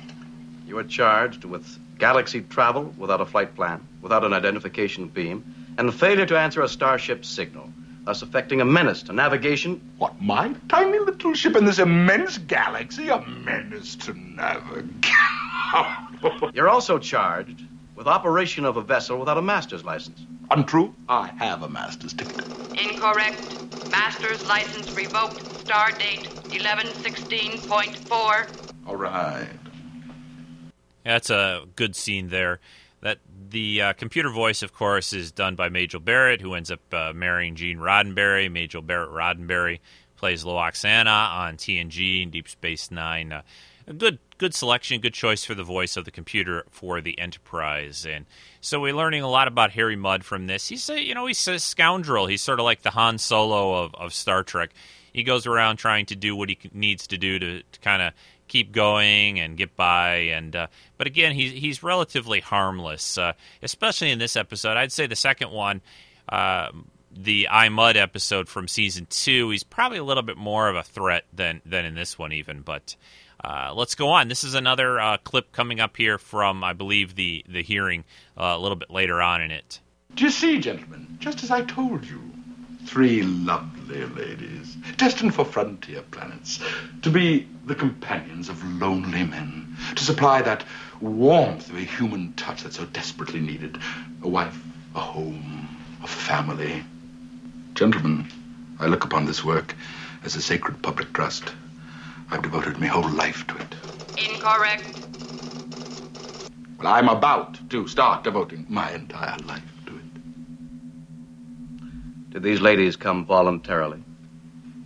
you are charged with galaxy travel without a flight plan, without an identification beam, and failure to answer a starship signal, thus affecting a menace to navigation. What, my tiny little ship in this immense galaxy? A menace to navigate. You're also charged with operation of a vessel without a master's license. Untrue. I have a master's ticket. Incorrect. Master's license revoked. Star date 1116.4. All right. That's a good scene there. That the uh, computer voice, of course, is done by Majel Barrett, who ends up uh, marrying Gene Roddenberry. Majel Barrett Roddenberry plays Lwaxana on TNG and Deep Space Nine. Uh, a good good selection, good choice for the voice of the computer for the Enterprise. And so we're learning a lot about Harry Mudd from this. He's a you know he's a scoundrel. He's sort of like the Han Solo of, of Star Trek. He goes around trying to do what he needs to do to, to kind of keep going and get by. And uh, but again, he's he's relatively harmless, uh, especially in this episode. I'd say the second one. Uh, the I Mudd episode from season two, he's probably a little bit more of a threat than than in this one, even. But uh, let's go on. This is another uh, clip coming up here from, I believe, the the hearing uh, a little bit later on in it. Do you see, gentlemen? Just as I told you. Three lovely ladies, destined for frontier planets, to be the companions of lonely men, to supply that warmth of a human touch that's so desperately needed. A wife, a home, a family. Gentlemen, I look upon this work as a sacred public trust. I've devoted my whole life to it. Incorrect. Well, I'm about to start devoting my entire life. To it. Did these ladies come voluntarily?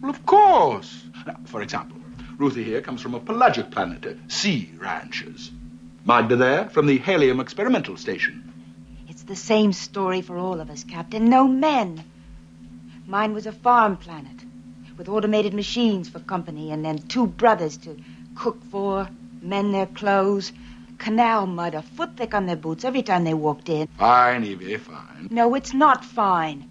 Well, of course. Now, for example, Ruthie here comes from a pelagic planet, uh, Sea Ranchers. Magda there from the Helium Experimental Station. It's the same story for all of us, Captain. No men. Mine was a farm planet with automated machines for company and then two brothers to cook for, mend their clothes, canal mud a foot thick on their boots every time they walked in. Fine, Evie, fine. No, it's not fine.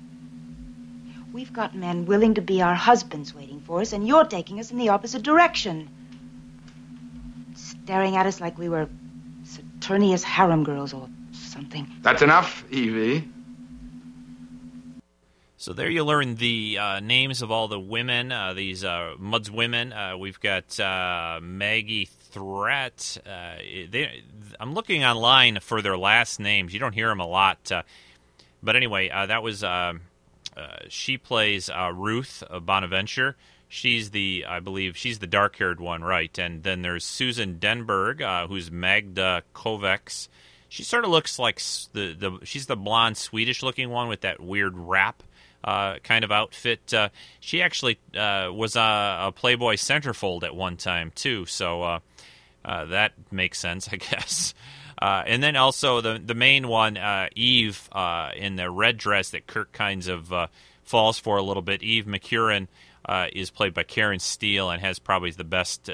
We've got men willing to be our husbands waiting for us, and you're taking us in the opposite direction. Staring at us like we were Saturnian harem girls or something. That's enough, Evie. So there you learn the uh, names of all the women, uh, these uh, Mudd's women. Uh, we've got uh, Maggie Thrett. Uh, they, I'm looking online for their last names. You don't hear them a lot. But anyway, that was. Uh, she plays Ruth Bonaventure. She's the, I believe, she's the dark-haired one, right? And then there's Susan Denberg, who's Magda Kovacs. She sort of looks like the the she's the blonde Swedish-looking one with that weird wrap uh, kind of outfit. Uh, she actually uh, was a, a Playboy centerfold at one time too, so uh, uh, that makes sense, I guess. And then also the the main one, Eve, in the red dress that Kirk kinds of falls for a little bit. Eve McHuron is played by Karen Steele and has probably the best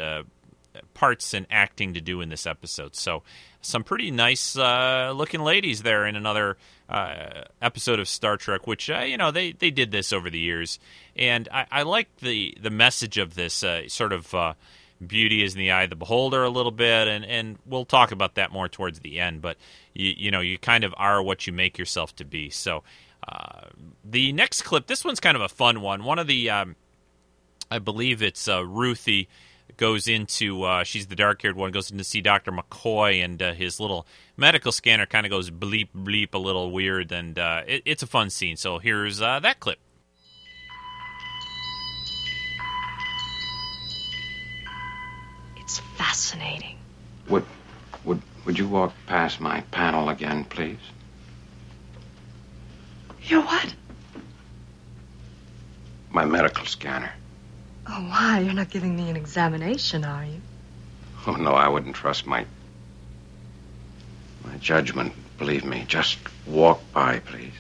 parts and acting to do in this episode. So some pretty nice uh, looking ladies there in another uh, episode of Star Trek, which uh, you know they they did this over the years, and I, I like the the message of this uh, sort of. Uh, Beauty is in the eye of the beholder a little bit, and, and we'll talk about that more towards the end. But you you know you kind of are what you make yourself to be. So uh, the next clip, this one's kind of a fun one. One of the um, I believe it's Ruthie goes into uh, she's the dark haired one goes in to see Dr. McCoy and uh, his little medical scanner kind of goes bleep bleep a little weird and uh, it, it's a fun scene. So here's uh, that clip. It's fascinating. Would would would you walk past my panel again, please? You're what? My medical scanner. Oh, why? You're not giving me an examination, are you? Oh no, I wouldn't trust my my judgment. Believe me. Just walk by, please.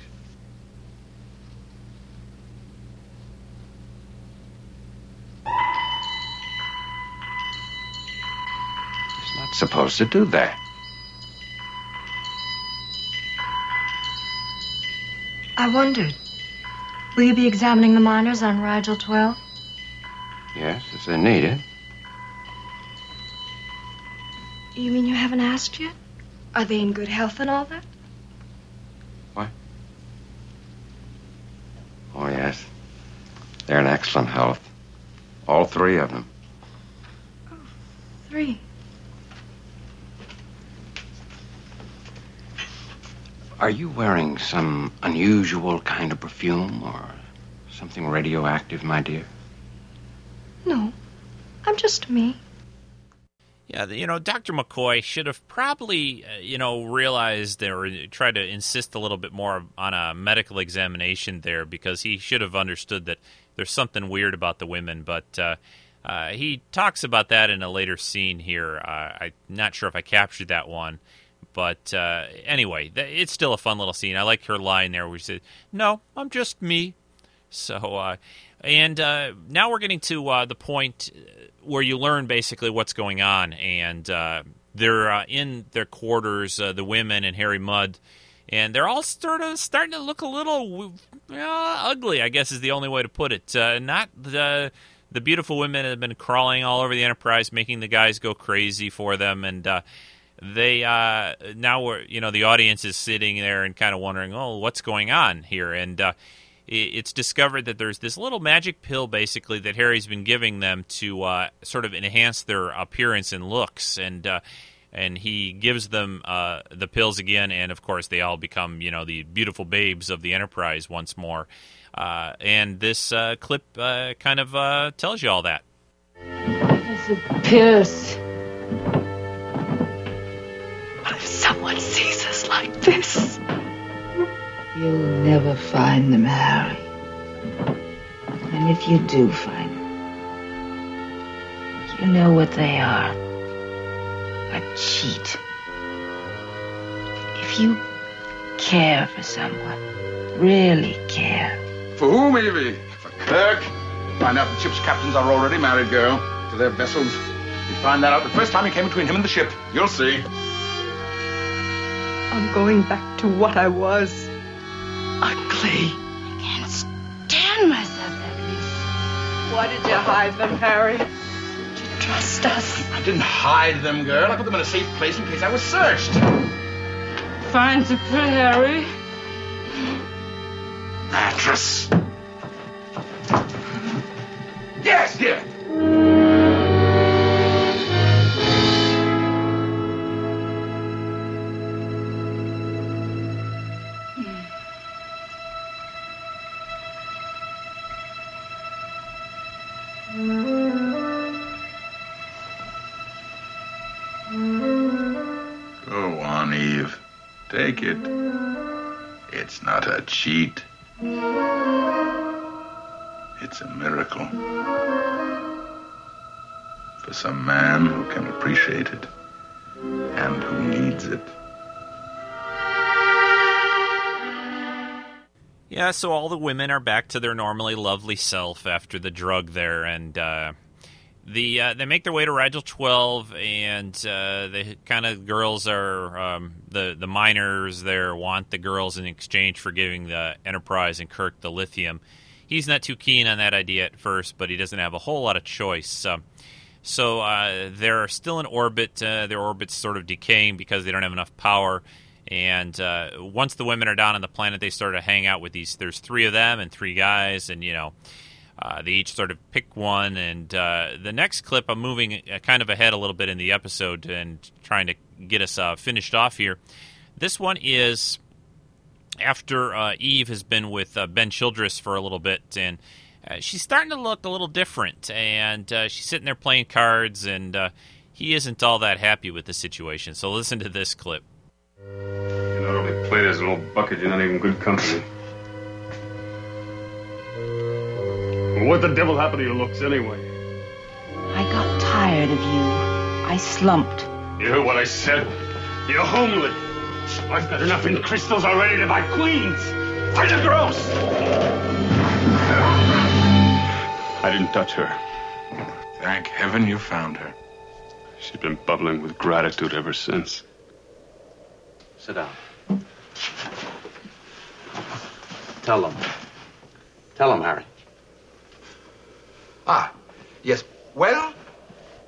He's not supposed to do that. I wondered. Will you be examining the miners on Rigel 12? Yes, if they need it. You mean you haven't asked yet? Are they in good health and all that? What? Oh, yes. They're in excellent health. All three of them. Oh, three. Are you wearing some unusual kind of perfume or something radioactive, my dear? No. I'm just me. Yeah, you know, Dr. McCoy should have probably, uh, you know, realized or tried to insist a little bit more on a medical examination there because he should have understood that there's something weird about the women. But uh, uh, he talks about that in a later scene here. Uh, I'm not sure if I captured that one. But uh, anyway, it's still a fun little scene. I like her line there where she said, No, I'm just me. So, uh, and uh, now we're getting to uh, the point where you learn basically what's going on, and uh, they're uh, in their quarters, uh, the women and Harry Mudd, and they're all sort of starting to look a little uh, ugly. I guess is the only way to put it. Not the the beautiful women have been crawling all over the Enterprise, making the guys go crazy for them, and. They uh, now we're you know the audience is sitting there and kind of wondering, oh, what's going on here? And uh, it's discovered that there's this little magic pill basically that Harry's been giving them to uh, sort of enhance their appearance and looks, and uh, and he gives them uh, the pills again, and of course they all become you know the beautiful babes of the Enterprise once more. Uh, and this uh, clip uh, kind of tells you all that. Pierce. What if someone sees us like this? You'll never find them, Harry. And if you do find them, you know what they are. A cheat. If you care for someone, really care, For whom, Evie? For Kirk? Find out the ship's captains are already married, girl, to their vessels. You find that out the first time you came between him and the ship. You'll see. I'm going back to what I was. Ugly. I can't stand myself like this. Why did you hide them, Harry? Did you trust us? I didn't hide them, girl. I put them in a safe place in case I was searched. Fine to put, Harry. Mattress. Yes, dear. Take it. It's not a cheat. It's a miracle. For some man who can appreciate it and who needs it. Yeah, so all the women are back to their normally lovely self after the drug there, and uh, the uh, they make their way to Rigel 12, and uh, the kind of girls are um, the the miners there want the girls in exchange for giving the Enterprise and Kirk the lithium. He's not too keen on that idea at first, but he doesn't have a whole lot of choice. So uh, they're still in orbit. Uh, their orbit's sort of decaying because they don't have enough power. And uh, once the women are down on the planet, they start to hang out with these. There's three of them and three guys, and you know, uh, they each sort of pick one. And uh, the next clip, I'm moving uh, kind of ahead a little bit in the episode and trying to get us uh, finished off here. This one is after uh, Eve has been with uh, Ben Childress for a little bit, and she's starting to look a little different. And she's sitting there playing cards, and he isn't all that happy with the situation. So listen to this clip. You not only played as an old bucket, you're not even good company. Well, what the devil happened to your looks anyway? I got tired of you. I slumped. You heard what I said? You're homely. I've got enough in crystals already to buy queens. Find the gross? I didn't touch her. Thank heaven you found her. She's been bubbling with gratitude ever since. Sit down. Tell them. Tell them, Harry. Ah, yes. Well?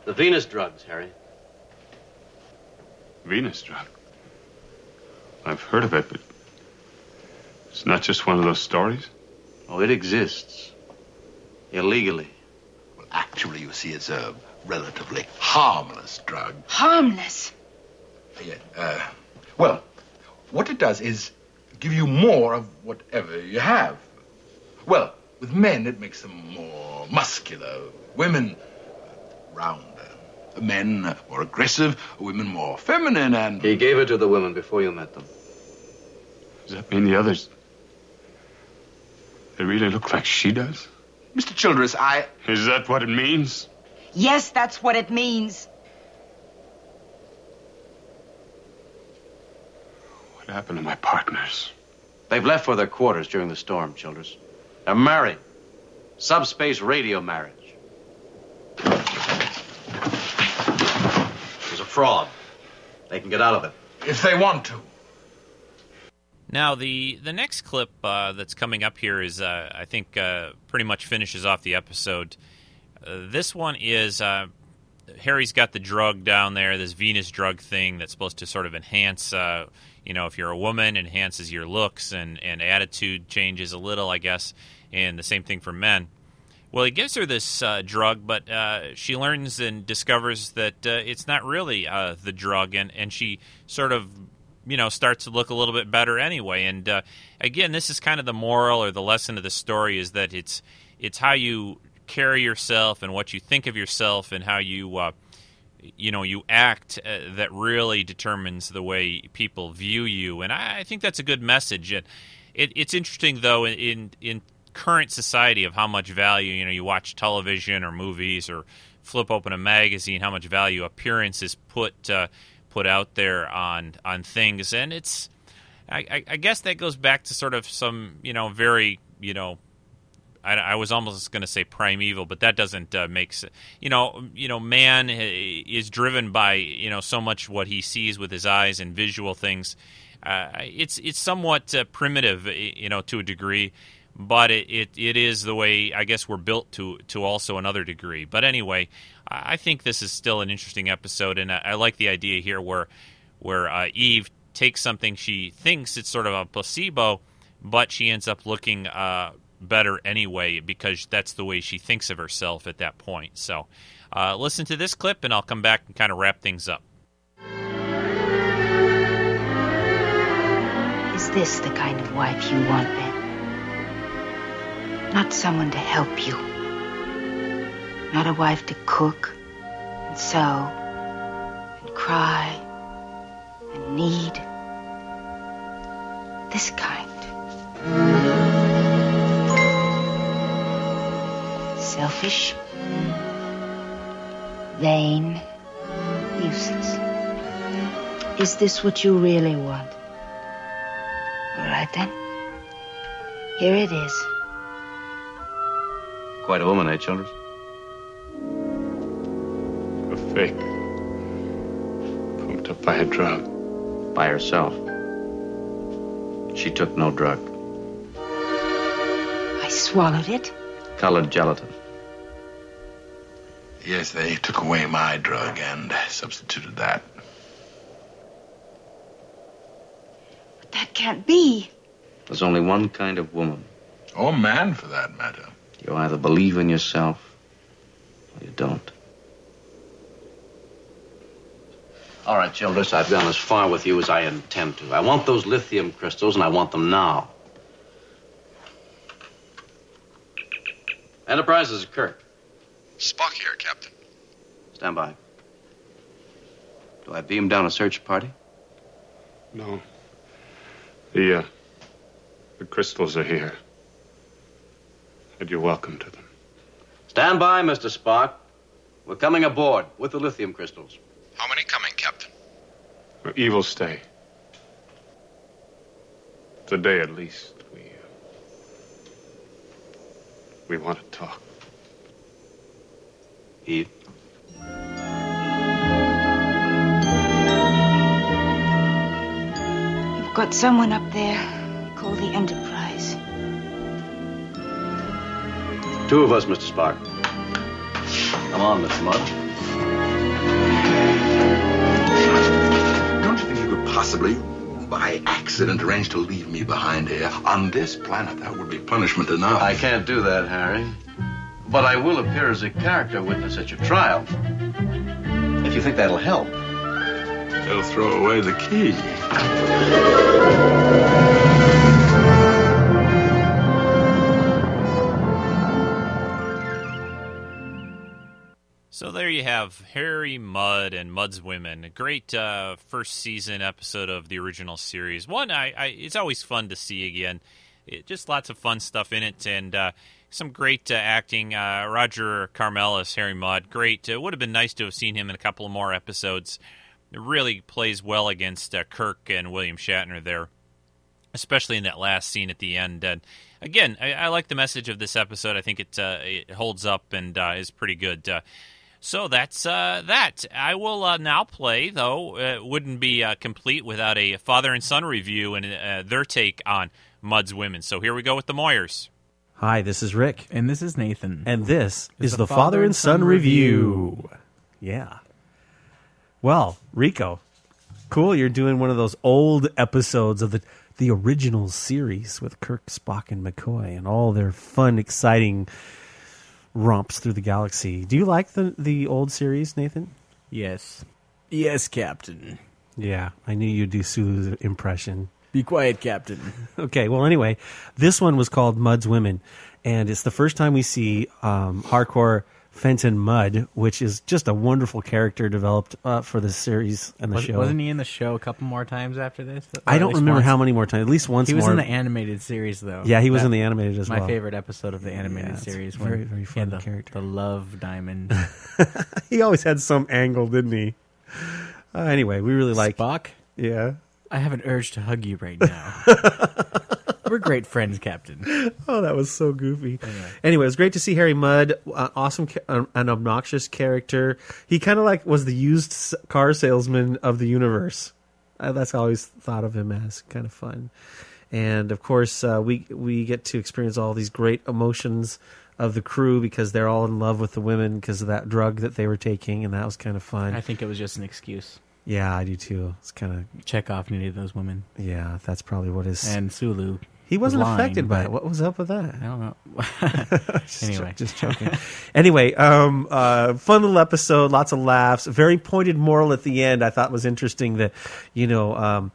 The Venus drugs, Harry. Venus drug. I've heard of it, but it's not just one of those stories. Oh, it exists. Illegally. Well, actually, you see, it's a relatively harmless drug. Harmless. Yeah, uh, well, what it does is give you more of whatever you have. Well, with men, it makes them more muscular. Women, rounder. Men, uh, more aggressive. Women, more feminine and. He gave it to the women before you met them. Does that mean the others? They really look like she does? Mr. Childress, I. Is that what it means? Yes, that's what it means. What happened to my partners? They've left for their quarters during the storm, Childress. They're married. Subspace radio marriage. It was a fraud. They can get out of it. If they want to. Now, the the next clip uh, that's coming up here is, uh, I think, uh, pretty much finishes off the episode. Uh, this one is uh, Harry's got the drug down there, this Venus drug thing that's supposed to sort of enhance, uh, you know, if you're a woman, enhances your looks and, and attitude changes a little, I guess, and the same thing for men. Well, he gives her this uh, drug, but uh, she learns and discovers that uh, it's not really uh, the drug, and, and she sort of, you know, starts to look a little bit better anyway. And uh, again, this is kind of the moral or the lesson of the story is that it's it's how you carry yourself and what you think of yourself and how you uh, you know you act uh, that really determines the way people view you. And I, I think that's a good message. And it, it's interesting though in in current society of how much value you know you watch television or movies or flip open a magazine how much value appearance is put uh, put out there on on things. And it's I, I, I guess that goes back to sort of some you know very you know I, I was almost going to say primeval, but that doesn't uh, make sense. You know, you know, man is driven by you know so much what he sees with his eyes and visual things. Uh, it's it's somewhat uh, primitive, you know, to a degree, but it, it, it is the way I guess we're built to to also another degree. But anyway, I think this is still an interesting episode, and I, I like the idea here where where uh, Eve takes something she thinks it's sort of a placebo but she ends up looking uh, better anyway because that's the way she thinks of herself at that point. So, uh, listen to this clip, and I'll come back and kind of wrap things up. Is this the kind of wife you want, Ben? Not someone to help you. Not a wife to cook and sew and cry and need. This kind. Selfish, vain, useless. Is this what you really want? All right then. Here it is. Quite a woman, eh, Childress? A fake. Pumped up by a drug. By herself. She took no drug. I swallowed it. Colored gelatin. Yes, they took away my drug and substituted that. But that can't be. There's only one kind of woman. Or man, for that matter. You either believe in yourself or you don't. All right, Childress, I've gone as far with you as I intend to. I want those lithium crystals, and I want them now. Enterprise this is Kirk. Spock here, Captain. Stand by. Do I beam down a search party? No. The, uh, the crystals are here. And you're welcome to them. Stand by, Mr. Spock. We're coming aboard with the lithium crystals. How many coming, Captain? For evil stay. Today, at least, we. Uh, we want to talk. Eve? You've got someone up there called the Enterprise. Two of us, Mr. Spock. Come on, Mr. Mudd. Don't you think you could possibly, by accident, arrange to leave me behind here? On this planet, that would be punishment enough. I can't do that, Harry. But I will appear as a character witness at your trial. If you think that'll help. They'll throw away the key. So there you have Harry Mudd and Mudd's Women. A great uh, first season episode of the original series. One, I, I it's always fun to see again. It, just lots of fun stuff in it, and uh, some great uh, acting. Uh, Roger Carmelis, Harry Mudd, great. It would have been nice to have seen him in a couple of more episodes. It really plays well against uh, Kirk and William Shatner there, especially in that last scene at the end. And again, I, I like the message of this episode. I think it uh, it holds up and uh, is pretty good. Uh, so that's uh, that. I will uh, now play, though, it wouldn't be uh, complete without a father and son review and uh, their take on Mudd's Women. So here we go with the Moyers. Hi, this is Rick. And this is Nathan. And this is the, Father and Son, review. Yeah. Well, Rico, cool. You're doing one of those old episodes of the the original series with Kirk, Spock, and McCoy, and all their fun, exciting romps through the galaxy. Do you like the the old series, Nathan? Yes. Yes, Captain. Yeah, I knew you'd do Sulu's impression. Be quiet, Captain. Okay, well, anyway, this one was called Mudd's Women, and it's the first time we see um, Harcourt Fenton Mudd, which is just a wonderful character developed uh, for the series and the Was, show. Wasn't he in the show a couple more times after this? Or I don't remember once? how many more times. At least once He was more. in the animated series, though. Yeah, he was That- in the animated as my well. My favorite episode of the animated Yeah, series. very, when very fun the, character. The love diamond. he always had some angle, didn't he? Uh, anyway, we really like Spock. Yeah. I have an urge to hug you right now. We're great friends, Captain. Oh, that was so goofy. Anyway, it was great to see Harry Mudd. Uh, awesome, ca- uh, an obnoxious character. He kind of like was the used s- car salesman of the universe. Uh, that's how I always thought of him as kind of fun. And of course, uh, we we get to experience all these great emotions of the crew because they're all in love with the women because of that drug that they were taking, and that was kind of fun. I think it was just an excuse. Yeah, I do too. It's kind of check off any of those women. Yeah, that's probably what his And Sulu. He wasn't lying, affected by it. What was up with that? I don't know. Just anyway, just joking. anyway, um, uh, fun little episode, lots of laughs, very pointed moral at the end. I thought was interesting that, you know, um,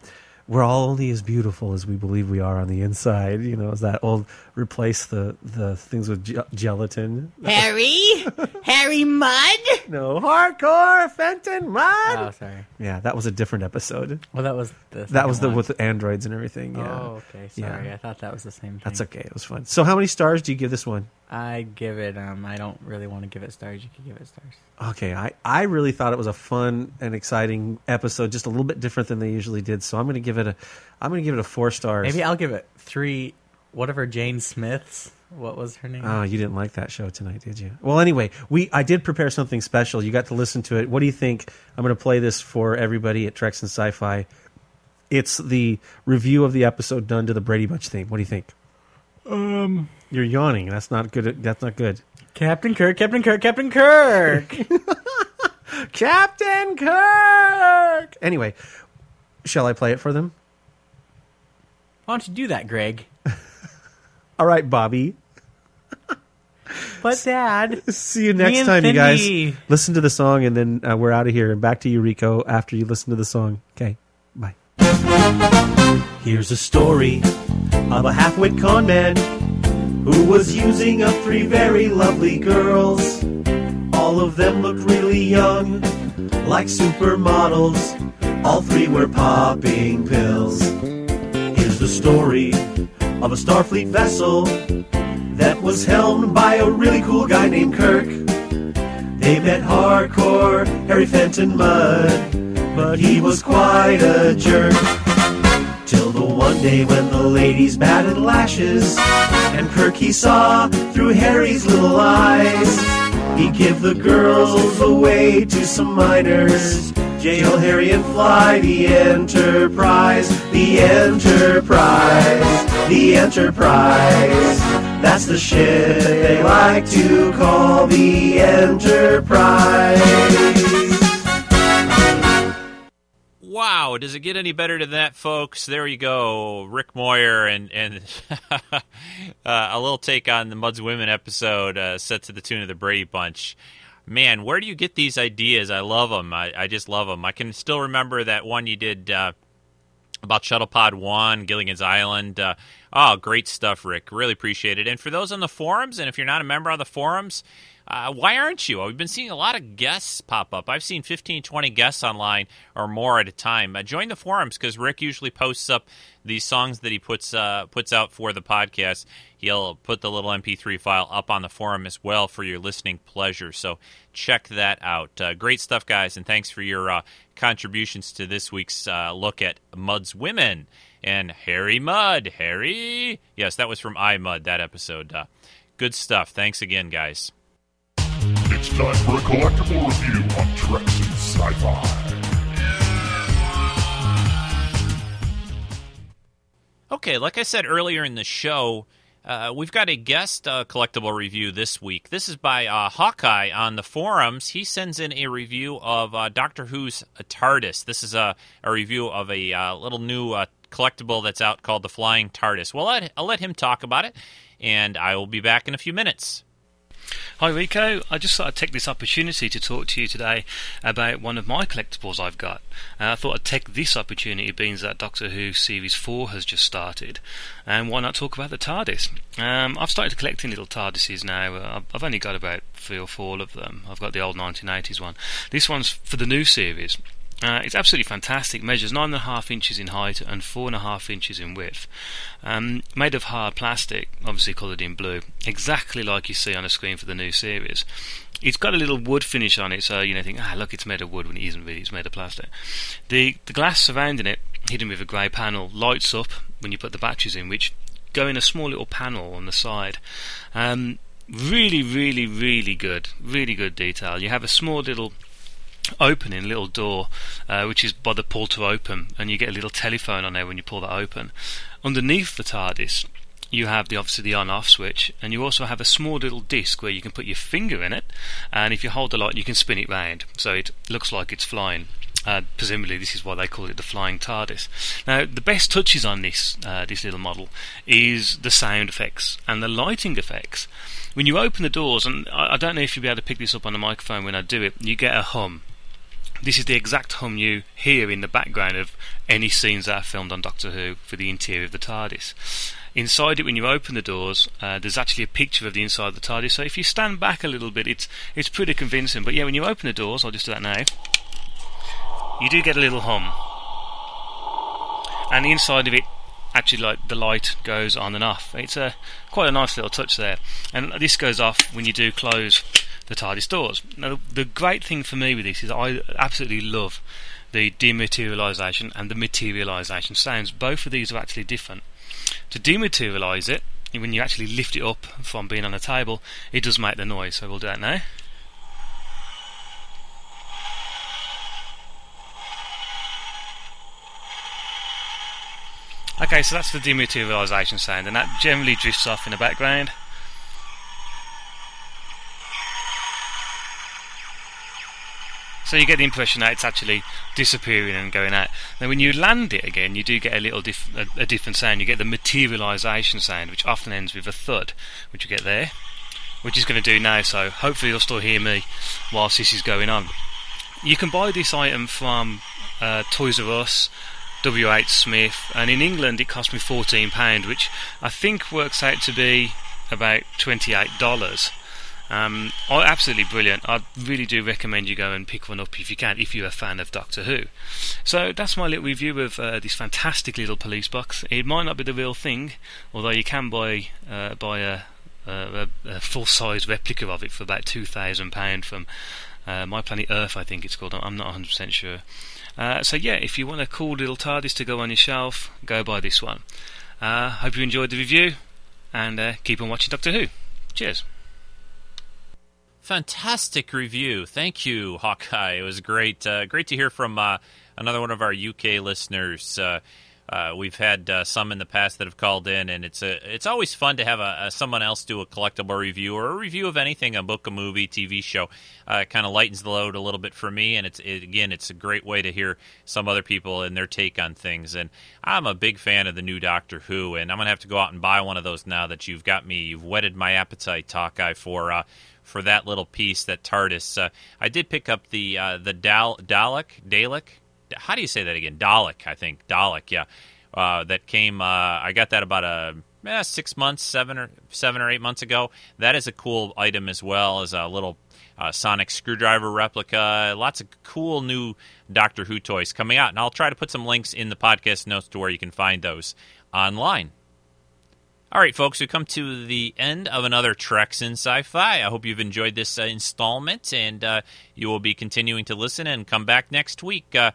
we're all only as beautiful as we believe we are on the inside. You know, is that old replace the the things with ge- gelatin? Harry, Harry Mudd. No, Harcourt Fenton Mudd. Oh, sorry. Yeah, that was a different episode. Well, that was the that was the one. with the androids and everything. Yeah. Oh, okay. Sorry, Yeah. I thought that was the same thing. That's okay. It was fun. So, how many stars do you give this one? I give it. Um, I don't really want to give it stars. You can give it stars. Okay, I, I really thought it was a fun and exciting episode, just a little bit different than they usually did. So I'm going to give it a I'm going to give it a four stars. Maybe I'll give it three. Whatever Jane Smith's. What was her name? Oh, you didn't like that show tonight, did you? Well, anyway, we I did prepare something special. You got to listen to it. What do you think? I'm going to play this for everybody at Treks and Sci-Fi. It's the review of the episode done to the Brady Bunch theme. What do you think? Um, You're yawning. That's not good. That's not good. Captain Kirk, Captain Kirk, Captain Kirk. Captain Kirk. Anyway, shall I play it for them? Why don't you do that, Greg? All right, Bobby. But Dad, See you next time, you guys. Listen to the song, and then uh, we're out of here. And back to you, Rico, after you listen to the song. Okay, bye. Here's a story of a half-wit con man who was using up three very lovely girls. All of them looked really young, like supermodels. All three were popping pills. Here's the story of a Starfleet vessel that was helmed by a really cool guy named Kirk. They met hardcore Harry Fenton Mudd, but he was quite a jerk. Till the one day when the ladies batted lashes, and Kirk he saw through Harry's little eyes. He'd give the girls away to some miners. Jail Harry and fly the Enterprise, the Enterprise, the Enterprise. That's the ship they like to call the Enterprise. Wow, does it get any better than that, folks? There you go, Rick Moyer, and and uh, a little take on the Mudd's Women episode, uh, set to the tune of the Brady Bunch. Man, where do you get these ideas? I love them. I, I just love them. I can still remember that one you did uh, about Shuttlepod One, Gilligan's Island. Uh, oh, great stuff, Rick. Really appreciate it. And for those on the forums, and if you're not a member on the forums, uh, why aren't you? We've been seeing a lot of guests pop up. I've seen 15, 20 guests online or more at a time. Uh, join the forums because Rick usually posts up these songs that he puts uh, puts out for the podcast. He'll put the little MP3 file up on the forum as well for your listening pleasure. So check that out. Uh, great stuff, guys, and thanks for your uh, contributions to this week's uh, look at Mudd's Women and Harry Mudd. Harry, yes, that was from I Mudd that episode. Good stuff. Thanks again, guys. It's time for a collectible review on Treks and Sci-Fi. Okay, like I said earlier in the show, uh, we've got a guest uh, collectible review this week. This is by uh, Hawkeye on the forums. He sends in a review of uh, Doctor Who's TARDIS. This is a, a review of a uh, little new uh, collectible that's out called the Flying TARDIS. Well, I'll let, I'll let him talk about it, and I will be back in a few minutes. Hi Rico, I just thought I'd take this opportunity to talk to you today about one of my collectibles I've got. Uh, I thought I'd take this opportunity, being that Doctor Who Series 4 has just started, and why not talk about the TARDIS? Um, I've started collecting little TARDISes now. Uh, I've- I've only got about three or four of them. I've got the old 1980s one. This one's for the new series. Uh, it's absolutely fantastic. Measures nine and a half inches in height and four and a half inches in width. Um, made of hard plastic, obviously coloured in blue, exactly like you see on the screen for the new series. It's got a little wood finish on it, so you know, think, ah, look, it's made of wood when it isn't really. It's made of plastic. The the glass surrounding it, hidden with a grey panel, lights up when you put the batteries in, which go in a small little panel on the side. Um, really, really, really good. Really good detail. You have a small little opening little door uh, which is by the pull to open and you get a little telephone on there when you pull that open underneath the TARDIS you have the obviously the on off switch and you also have a small little disc where you can put your finger in it and if you hold the light you can spin it round so it looks like it's flying Uh, presumably, this is why they call it the flying TARDIS. Now, the best touches on this uh, this little model is the sound effects and the lighting effects. When you open the doors, and I, I don't know if you'll be able to pick this up on the microphone when I do it, you get a hum. This is the exact hum you hear in the background of any scenes that are filmed on Doctor Who for the interior of the TARDIS. Inside it, when you open the doors, uh, there's actually a picture of the inside of the TARDIS. So if you stand back a little bit, it's it's pretty convincing. But yeah, when you open the doors, I'll just do that now you do get a little hum. And the inside of it, actually, like the light goes on and off. It's a quite a nice little touch there. And this goes off when you do close the TARDIS doors. Now, the great thing for me with this is I absolutely love the dematerialization and the materialization sounds. Both of these are actually different. To dematerialize it, when you actually lift it up from being on the table, it does make the noise. So we'll do that now. Okay, so that's the dematerialization sound, and that generally drifts off in the background. So you get the impression that it's actually disappearing and going out. Now, when you land it again, you do get a little a, a different sound. You get the materialization sound, which often ends with a thud, which you get there, which is going to do now. So hopefully you'll still hear me whilst this is going on. You can buy this item from uh, Toys R Us, W.H. Smith, and in England it cost me £14, which I think works out to be about $28. Um, oh, absolutely brilliant. I really do recommend you go and pick one up if you can, if you're a fan of Doctor Who. So that's my little review of uh, this fantastic little police box. It might not be the real thing, although you can buy uh, buy a, a, a full size replica of it for about two thousand pound from uh, My Planet Earth, I think it's called. I'm not 100% sure. Uh, so yeah, if you want a cool little TARDIS to go on your shelf, go buy this one. Uh, hope you enjoyed the review, and uh, keep on watching Doctor Who. Cheers. Fantastic review. Thank you, Hawkeye. It was great. Uh, great to hear from uh, another one of our UK listeners. Uh, uh, we've had uh, some in the past that have called in, and it's a it's always fun to have a, a someone else do a collectible review or a review of anything, a book, a movie, TV show. Uh, it kind of lightens the load a little bit for me, and it's it, again, it's a great way to hear some other people and their take on things. And I'm a big fan of the new Doctor Who, and I'm gonna have to go out and buy one of those now that you've got me. You've whetted my appetite, Hawkeye, for for that little piece, that TARDIS. Uh, I did pick up the uh, the Dal- Dalek, Dalek. How do you say that again? Dalek, I think. Dalek, yeah. Uh, that came. Uh, I got that about a eh, six months, seven or seven or eight months ago. That is a cool item as well as a little uh, sonic screwdriver replica. Lots of cool new Doctor Who toys coming out, and I'll try to put some links in the podcast notes to where you can find those online. All right, folks, we come to the end of another Treks in Sci-Fi. I hope you've enjoyed this uh, installment, and uh, you will be continuing to listen and come back next week. Uh,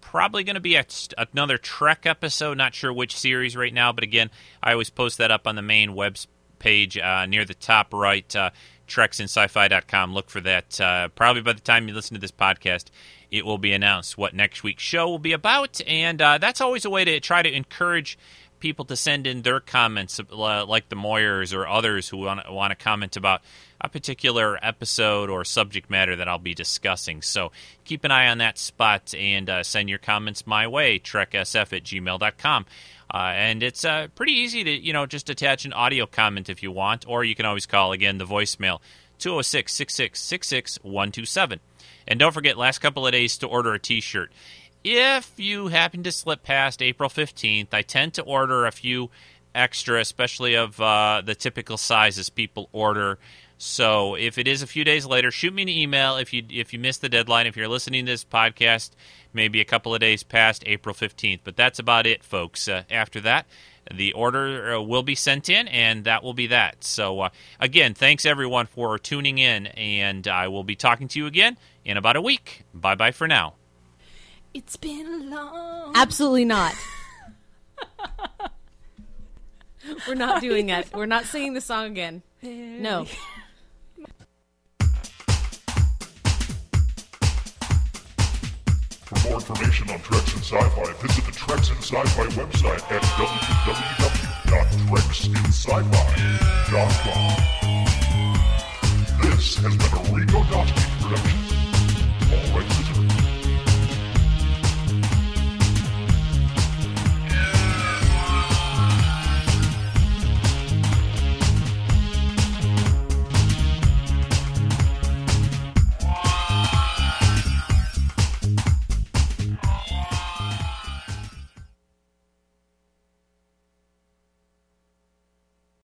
probably going to be another Trek episode. Not sure which series right now, but again, I always post that up on the main web page uh, near the top right, uh, treksinsci-fi.com. Look for that. Uh, probably by the time you listen to this podcast, it will be announced what next week's show will be about, and uh, that's always a way to try to encourage people to send in their comments, uh, like the Moyers or others who want want to comment about a particular episode or subject matter that I'll be discussing. So keep an eye on that spot and uh, send your comments my way, treksf at gmail.com. Uh, and it's uh, pretty easy to, you know, just attach an audio comment if you want, or you can always call, again, the voicemail, 206 6666 127. And don't forget, last couple of days to order a t shirt if you happen to slip past April 15th, I tend to order a few extra, especially of uh, the typical sizes people order. So if it is a few days later, shoot me an email if you if you missed the deadline. If you're listening to this podcast, maybe a couple of days past April 15th. But that's about it, folks. Uh, after that, the order uh, will be sent in, and that will be that. So uh, again, thanks everyone for tuning in, and I will be talking to you again in about a week. Bye bye for now. It's been long. Absolutely not. We're not doing it. We're not singing the song again. No. For more information on Treks and Sci-Fi, visit the Treks and Sci-Fi website at. This has been a Rico Dawson production. All rights reserved.